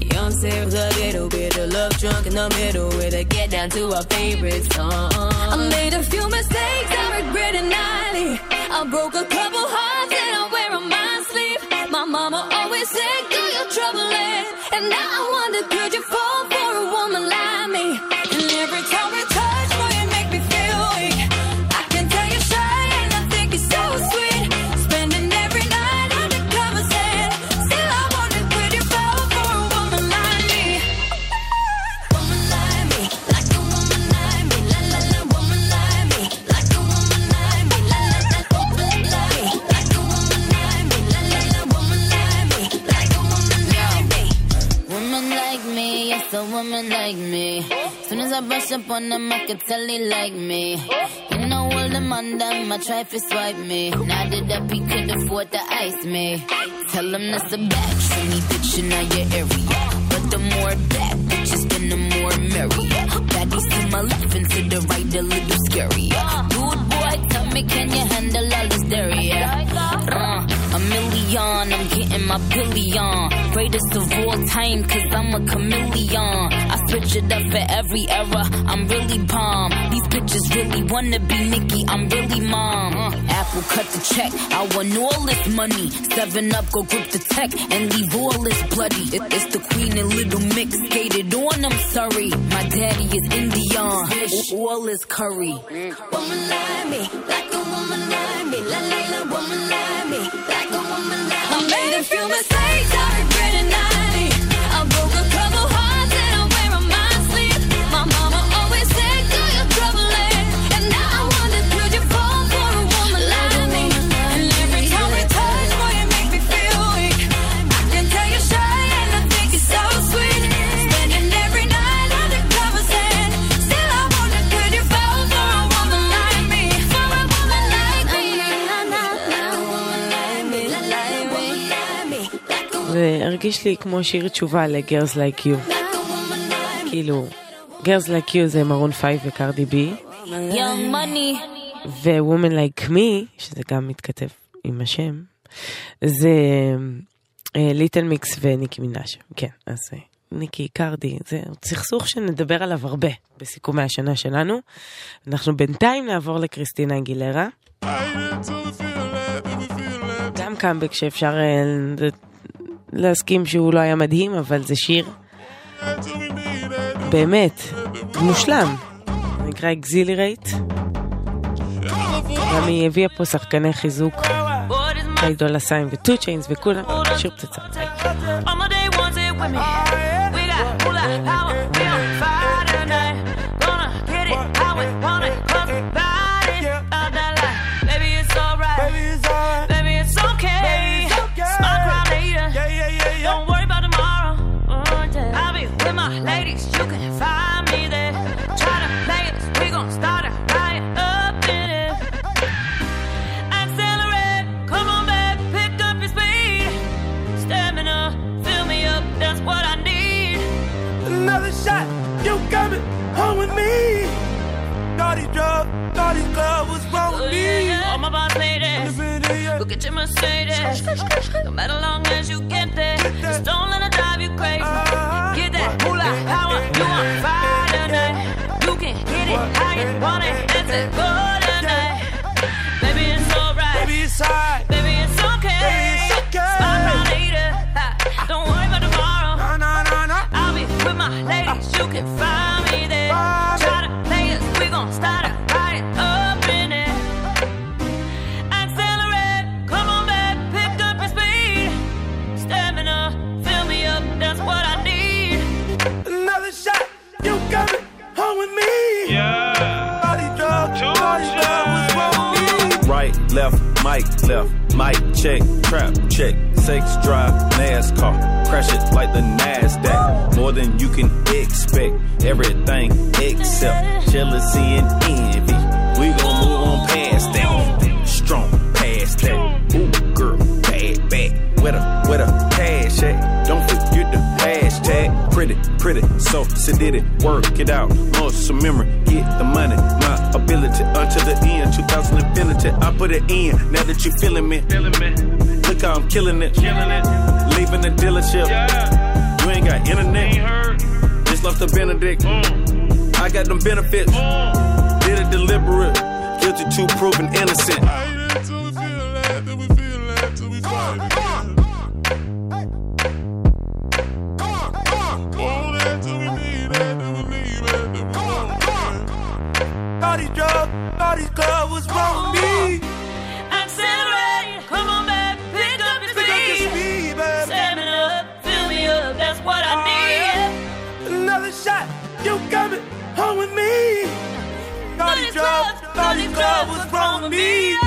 Young Sarah with a little bit of love drunk in the middle with a get down to our favorite song. I made a few mistakes I regret it nightly. I broke a couple hearts and I wear on my sleeve. My mama always said, do your troubling. And now I wonder, could you fall I brush up on them, I can tell they like me. You know all the on them, try to swipe me. Now that he could afford to ice me. Tell him that's a for me, bitch, in your area. But the more bad bitches, then the more merry. Baddies to my left and to the right, a little scary. Dude, boy, tell me, can you handle all this dairy? Uh, I'm getting my billion. Greatest of all time, cause I'm a chameleon. I switch it up for every era, I'm really bomb. These bitches really wanna be Nicki, I'm really mom. Uh, Apple cut the check, I want all this money. Seven up, go grip the tech and leave all this bloody. It, it's the queen and little mix, skated on, I'm sorry. My daddy is Indian, all is curry. Woman like me, like a woman like me, la la la, woman like you must say sorry. זה הרגיש לי כמו שיר תשובה ל-Girls Like You. כאילו, Girls Like You זה Maroon Five ו Cardi B. ו-Woman Like Me, שזה גם מתכתב עם השם, זה Little Mix וניקי מינאז'. כן, אז אה, ניקי, קרדי, זה סכסוך שנדבר עליו הרבה בסיכומי השנה שלנו. אנחנו בינתיים נעבור לקריסטינה אגילרה. גם קאמבק שאפשר אה, להסכים שהוא לא היה מדהים, אבל זה שיר באמת מושלם. נקרא Accelerate. גם היא הביאה פה שחקני חיזוק, Ty Dolla Sign ו Two Chainz וכולם, שיר פצצה. Mercedes. No matter long as you get there, just don't let it drive you crazy. Get that moolah power, you on fire tonight. You can get it how you want it, let's it left, mic, left, mic check, trap check, sex drive, NASCAR, crash it like the NASDAQ. More than you can expect, everything except jealousy and envy. We gon' move on past that, strong past that. Ooh, girl, bad, bad, with a, with a cash at? Don't forget the hashtag, pretty, pretty, so sedated, work it out, muscle memory, get the money, my ability uh, until the end, 2000 infinity, I put it in, now that you feeling me, feeling me. look how I'm killing it, leaving the dealership, you ain't got internet, just left the Benedict, I got them benefits, did it deliberate, guilty to proven innocent. Body club, what's wrong with me? Accelerate, come on back, pick up your speed. Stamina, fill me up, that's what I oh, need. Another shot, you coming home with me? Body drop, body club, what's wrong with me?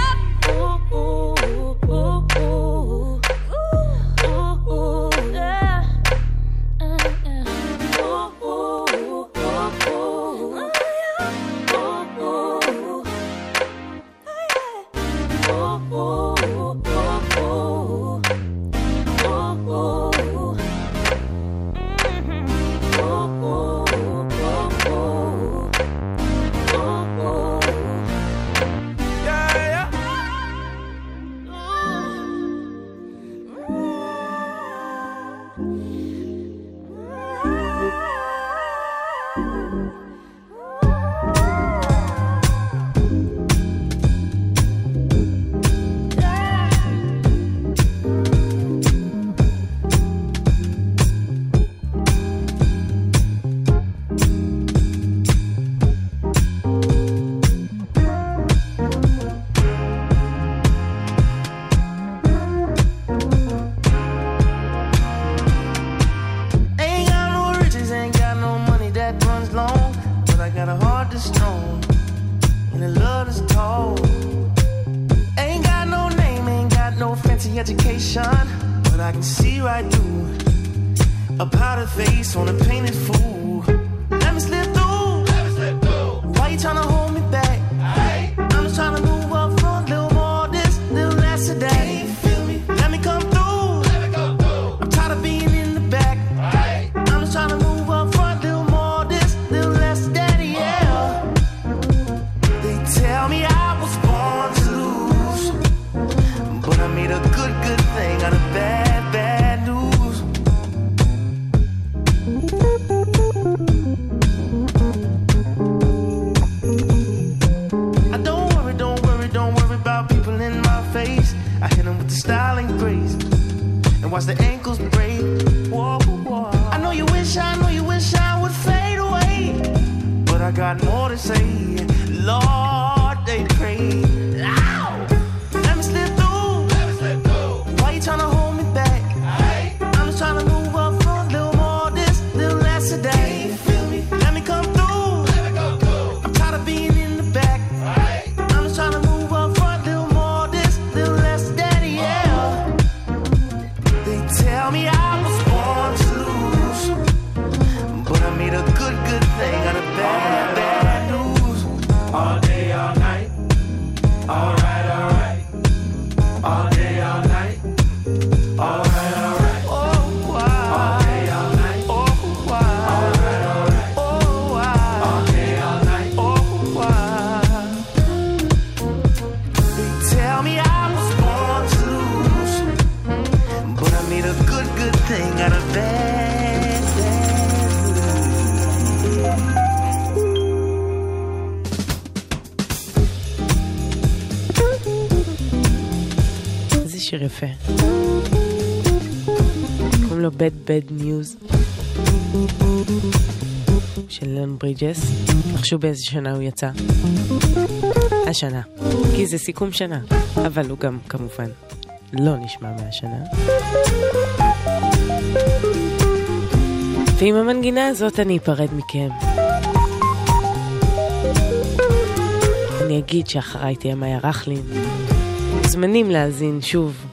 ברידג'ס. נחשו באיזה שנה הוא יצא. השנה. כי זה סיכום שנה, אבל הוא גם כמובן לא נשמע מהשנה. ועם המנגינה הזאת אני אפרד מכם. אני אגיד שאחריי תהיה מאיה רכלין. מוזמנים להאזין שוב.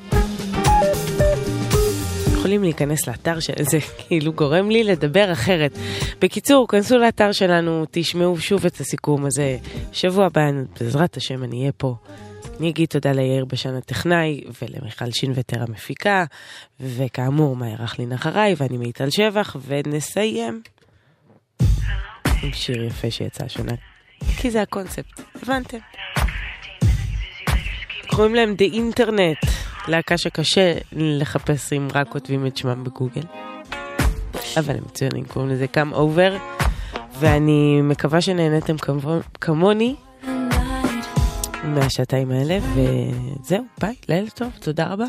יכולים להיכנס לאתר של זה, [laughs] כאילו גורם לי לדבר אחרת. בקיצור, כנסו לאתר שלנו, תשמעו שוב את הסיכום הזה. שבוע הבא, בעזרת השם, אני אהיה פה. אני אגיד תודה ליאיר בשן הטכנאי ולמיכל שינווטר המפיקה, וכאמור, מה יערך לי אחריי, ואני מיטל שבח, ונסיים עם שיר יפה שיצא השנה, כי זה הקונספט, הבנתם? קוראים להם The Internet, להקה שקשה לחפש אם רק כותבים את שמם בגוגל. אבל הם מצוינים, קוראים לזה Come Over, ואני מקווה שנהנתם כמו- כמוני מהשעתיים האלה, וזהו, ביי, לילה טוב, תודה רבה.